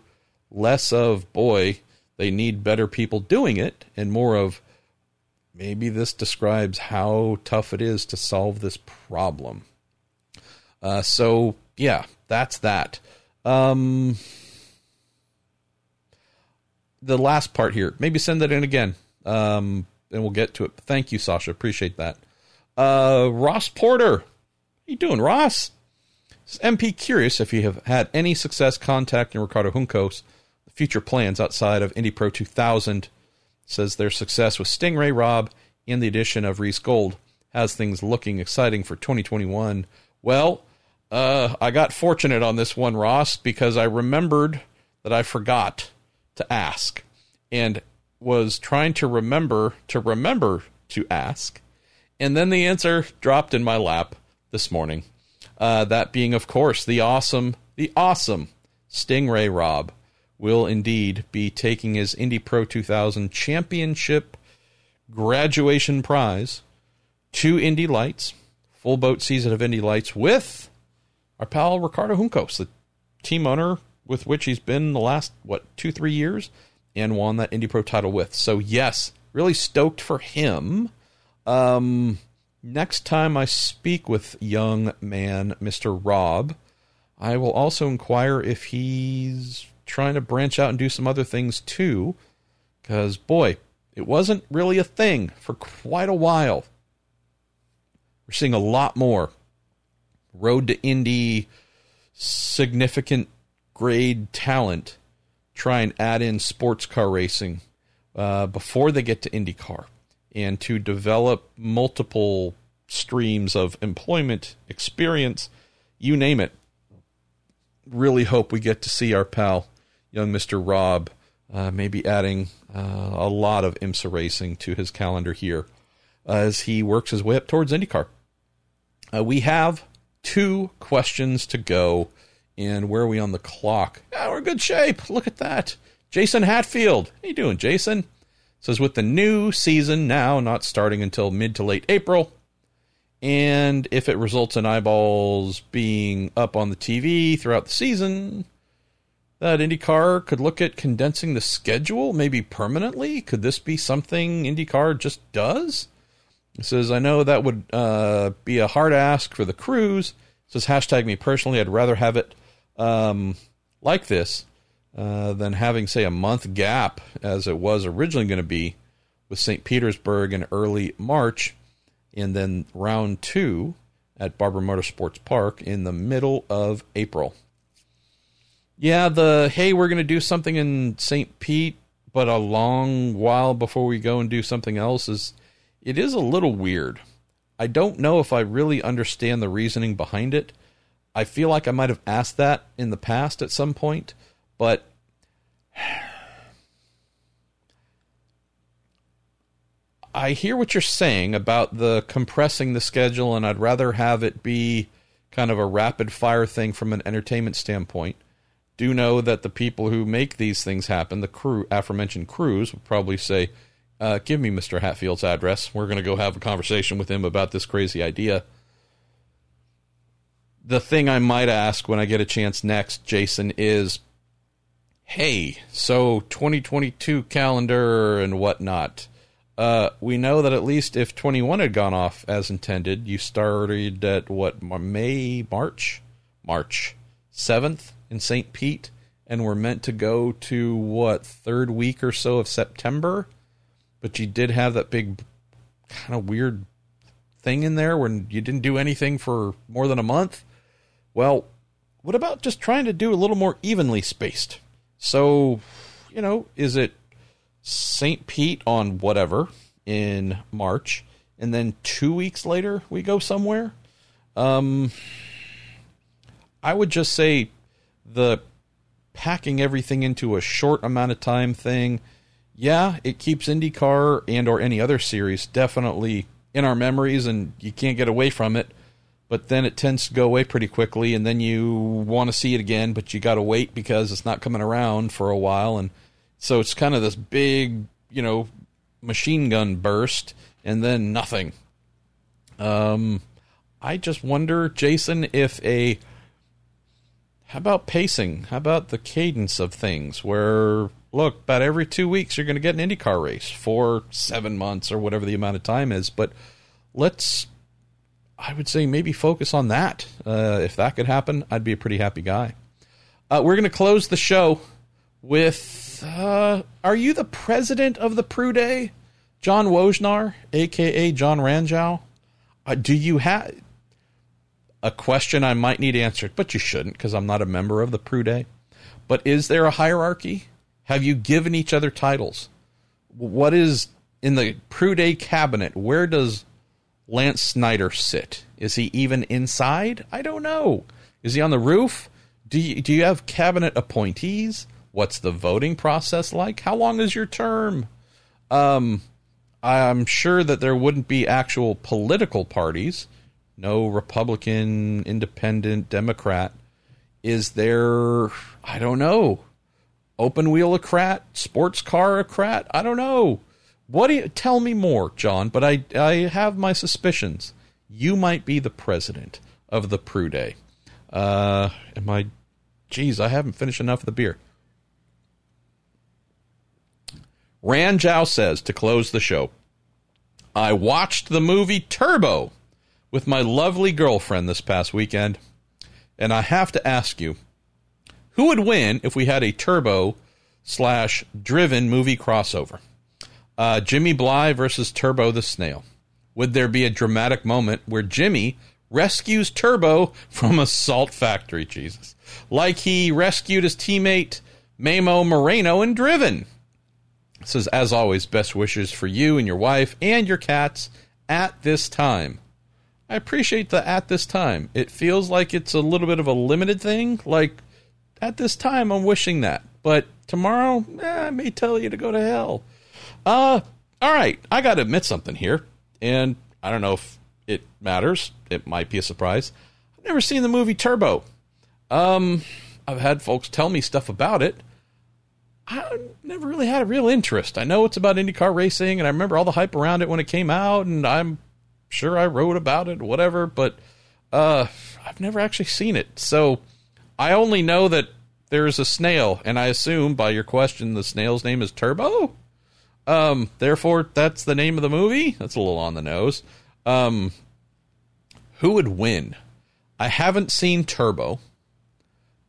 less of, boy, they need better people doing it, and more of, maybe this describes how tough it is to solve this problem. Uh, so, yeah, that's that. Um, the last part here, maybe send that in again, um, and we'll get to it. Thank you, Sasha. Appreciate that. Uh, Ross Porter. How you doing, Ross? MP curious if you have had any success contacting Ricardo Juncos, future plans outside of Indy Pro 2000. Says their success with Sting Ray Robb and the addition of Reece Gold has things looking exciting for 2021. Well, uh, I got fortunate on this one, Ross, because I remembered that I forgot to ask and was trying to remember to remember to ask. And then the answer dropped in my lap this morning. Uh, that being, of course, the awesome, the awesome Sting Ray Robb will indeed be taking his Indy Pro 2000 Championship graduation prize to Indy Lights, full boat season of Indy Lights with our pal Ricardo Juncos, the team owner with which he's been the last, what, two, three years, and won that Indy Pro title with. So, yes, really stoked for him. Um, next time I speak with young man Mr. Robb, I will also inquire if he's trying to branch out and do some other things too. Because, boy, it wasn't really a thing for quite a while. We're seeing a lot more road to Indy significant grade talent try and add in sports car racing uh, before they get to IndyCar and to develop multiple streams of employment, experience, you name it. Really hope we get to see our pal, young Mr. Robb, uh, maybe adding uh, a lot of IMSA racing to his calendar here as he works his way up towards IndyCar. Uh, we have two questions to go. And where are we on the clock? We're in good shape. Look at that. Jason Hatfield. How you doing, Jason? Says with the new season now not starting until mid to late April, and if it results in eyeballs being up on the TV throughout the season, that IndyCar could look at condensing the schedule, maybe permanently. Could this be something IndyCar just does? It says, I know that would uh, be a hard ask for the crews. It says, hashtag me personally, I'd rather have it um, like this uh, than having, say, a month gap as it was originally going to be with St. Petersburg in early March, and then round two at Barber Motorsports Park in the middle of April. Yeah, the hey, we're going to do something in St. Pete, but a long while before we go and do something else is it is a little weird. I don't know if I really understand the reasoning behind it. I feel like I might have asked that in the past at some point, but *sighs* I hear what you're saying about the compressing the schedule, and I'd rather have it be kind of a rapid fire thing from an entertainment standpoint. Do know that the people who make these things happen, the crew, aforementioned crews, would probably say, uh, "Give me Mr. Hatfield's address. We're going to go have a conversation with him about this crazy idea." the thing I might ask when I get a chance next, Jason, is hey, so 2022 calendar and whatnot. Uh, we know that at least if 21 had gone off as intended, you started at what, May, March? March 7th in St. Pete, and were meant to go to what, third week or so of September? But you did have that big, kind of weird thing in there when you didn't do anything for more than a month. Well, what about just trying to do a little more evenly spaced? So, you know, is it St. Pete on whatever in March, and then two weeks later we go somewhere? Um, I would just say the packing everything into a short amount of time thing. Yeah, it keeps IndyCar and or any other series definitely in our memories, and you can't get away from it but then it tends to go away pretty quickly, and then you want to see it again, but you got to wait because it's not coming around for a while, and so it's kind of this big, you know, machine gun burst, and then nothing. Um, I just wonder, Jason, if a how about pacing? How about the cadence of things? Where look, about every two weeks you're going to get an IndyCar race for seven months or whatever the amount of time is. But let's, I would say, maybe focus on that. Uh, if that could happen, I'd be a pretty happy guy. Uh, we're going to close the show with uh, Are you the president of the Prue Day? John Wojnar, aka John Ranjow. Uh, do you have a question I might need answered, but you shouldn't because I'm not a member of the Prude. But is there a hierarchy? Have you given each other titles? What is in the Prude cabinet? Where does Lance Snyder sit? Is he even inside? I don't know. Is he on the roof? Do you, do you have cabinet appointees? What's the voting process like? How long is your term? Um, I'm sure that there wouldn't be actual political parties, no Republican, Independent, Democrat. Is there, I don't know, open wheelocrat, sports carocrat? I don't know. What do you tell me more, John? But I, I have my suspicions. You might be the president of the Prue Day. Uh, am I? Geez, I haven't finished enough of the beer. Ranjow says to close the show, I watched the movie Turbo with my lovely girlfriend this past weekend, and I have to ask you, who would win if we had a Turbo slash driven movie crossover? Uh, Jimmy Bly versus Turbo the Snail. Would there be a dramatic moment where Jimmy rescues Turbo from a salt factory, Jesus, like he rescued his teammate Memo Moreno in Driven? says, as always, best wishes for you and your wife and your cats at this time. I appreciate the at this time. It feels like it's a little bit of a limited thing. Like, at this time, I'm wishing that. But tomorrow, eh, I may tell you to go to hell. Uh, all right. I got to admit something here. And I don't know if it matters. It might be a surprise. I've never seen the movie Turbo. Um, I've had folks tell me stuff about it. I never really had a real interest. I know it's about IndyCar racing, and I remember all the hype around it when it came out, and I'm sure I wrote about it, whatever. But uh, I've never actually seen it, so I only know that there's a snail, and I assume by your question, the snail's name is Turbo. Um, therefore, that's the name of the movie. That's a little on the nose. Um, who would win? I haven't seen Turbo,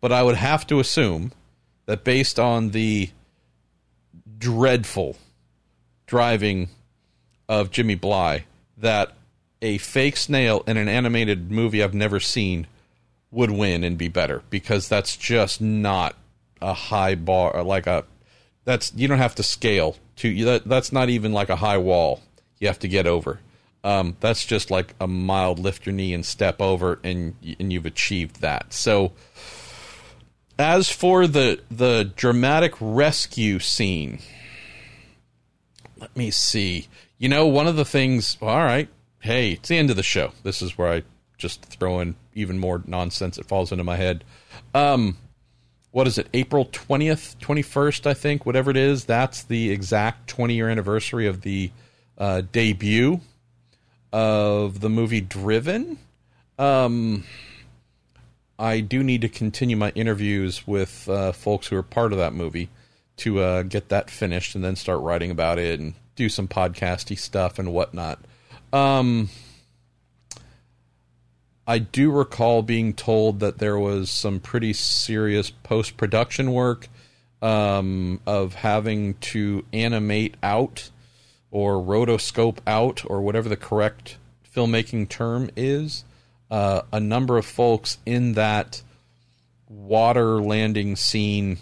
but I would have to assume that based on the dreadful driving of Jimmy Bly, that a fake snail in an animated movie I've never seen would win and be better because that's just not a high bar like a that's you don't have to scale to that that's not even like a high wall you have to get over um, that's just like a mild lift your knee and step over and and you've achieved that so as for the the dramatic rescue scene, let me see. You know, one of the things. All right, hey, it's the end of the show. This is where I just throw in even more nonsense that falls into my head. Um, what is it? April twentieth, twenty first, I think. Whatever it is, that's the exact twenty year anniversary of the uh, debut of the movie Driven. Um, I do need to continue my interviews with uh, folks who are part of that movie to uh, get that finished and then start writing about it and do some podcasty stuff and whatnot. Um, I do recall being told that there was some pretty serious post production work um, of having to animate out or rotoscope out or whatever the correct filmmaking term is uh, a number of folks in that water landing scene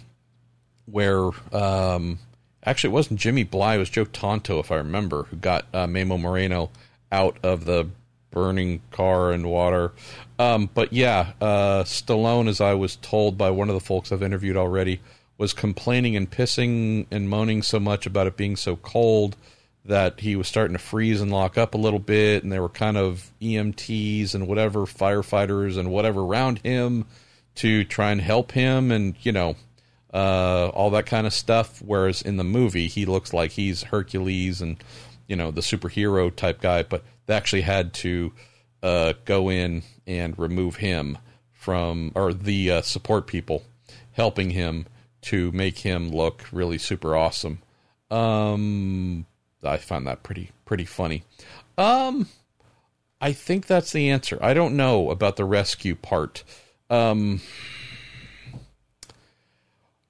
where um, actually it wasn't Jimmy Bly, it was Joe Tanto, if I remember, who got uh, Memo Moreno out of the burning car and water. Um, but yeah, uh, Stallone, as I was told by one of the folks I've interviewed already, was complaining and pissing and moaning so much about it being so cold that he was starting to freeze and lock up a little bit, and there were kind of EMTs and whatever firefighters and whatever around him to try and help him, and you know, uh, all that kind of stuff. Whereas in the movie, he looks like he's Hercules and you know the superhero type guy, but they actually had to uh, go in and remove him from or the uh, support people helping him to make him look really super awesome. Um, I found that pretty pretty funny. Um, I think that's the answer. I don't know about the rescue part. Um,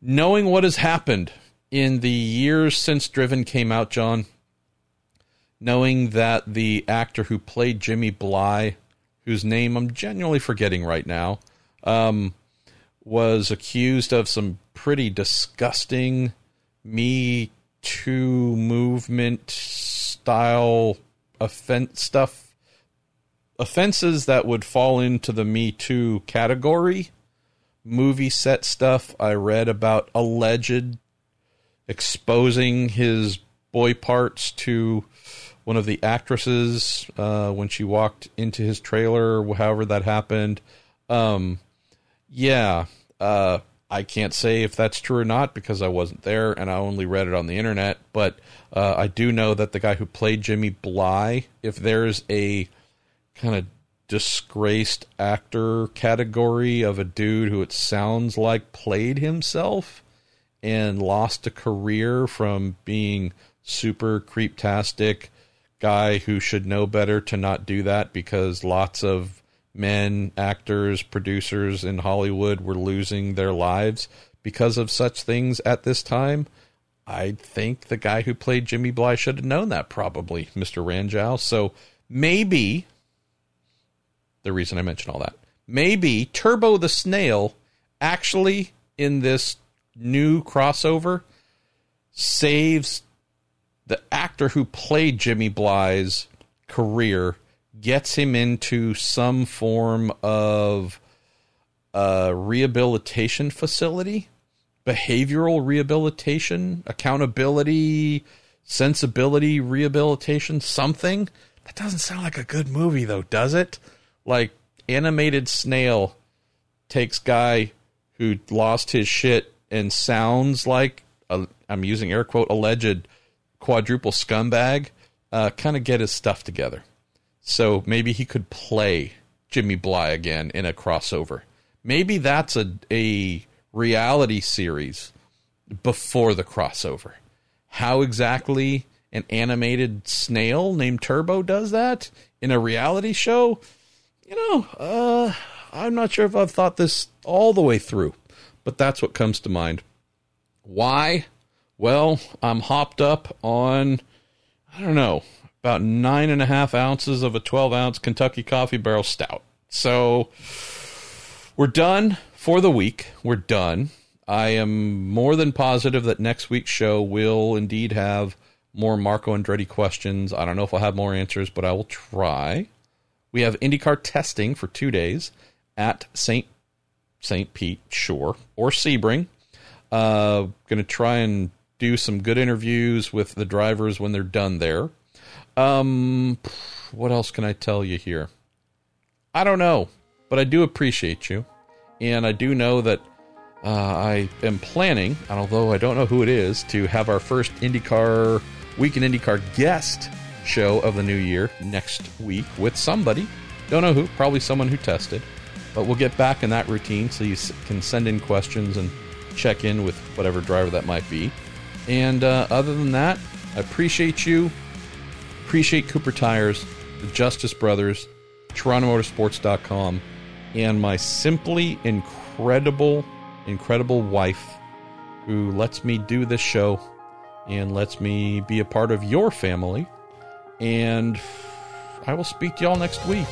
knowing what has happened in the years since Driven came out, John, knowing that the actor who played Jimmy Bly whose name I'm genuinely forgetting right now, um, was accused of some pretty disgusting Me Too movement style offense stuff, offenses that would fall into the Me Too category. Movie set stuff I read about alleged exposing his boy parts to one of the actresses uh, when she walked into his trailer, however that happened. Um, yeah, uh, I can't say if that's true or not because I wasn't there and I only read it on the internet. But uh, I do know that the guy who played Jimmy Bly, if there's a kind of disgraced actor category of a dude who it sounds like played himself and lost a career from being super creeptastic guy who should know better to not do that because lots of men, actors, producers in Hollywood were losing their lives because of such things at this time. I think the guy who played Jimmy Bly should have known that, probably, Mr. Ranjow. So maybe the reason I mention all that, maybe Turbo the Snail actually in this new crossover saves the actor who played Jimmy Bly's career gets him into some form of a rehabilitation facility, behavioral rehabilitation, accountability, sensibility rehabilitation, something. That doesn't sound like a good movie though, does it? Like animated snail takes guy who lost his shit and sounds like i I'm using air quote alleged quadruple scumbag, uh, kind of get his stuff together. So maybe he could play Jimmy Bly again in a crossover. Maybe that's a a reality series before the crossover. How exactly an animated snail named Turbo does that in a reality show? You know, uh, I'm not sure if I've thought this all the way through, but that's what comes to mind. Why? Well, I'm hopped up on, I don't know, about nine and a half ounces of a 12 ounce Kentucky Coffee Barrel Stout. So we're done for the week. We're done. I am more than positive that next week's show will indeed have more Marco Andretti questions. I don't know if I'll have more answers, but I will try. We have IndyCar testing for two days at St. St. Pete Shore or Sebring. Uh, going to try and do some good interviews with the drivers when they're done there. Um, what else can I tell you here? I don't know, but I do appreciate you, and I do know that uh, I am planning, although I don't know who it is, to have our first IndyCar Week Weekend IndyCar guest show of the new year next week with somebody. Don't know who, probably someone who tested, but we'll get back in that routine so you can send in questions and check in with whatever driver that might be. And uh, other than that, I appreciate you. Appreciate Cooper Tires, the Justice Brothers, TorontoMotorsports.com, and my simply incredible, incredible wife who lets me do this show and lets me be a part of your family. And I will speak to y'all next week.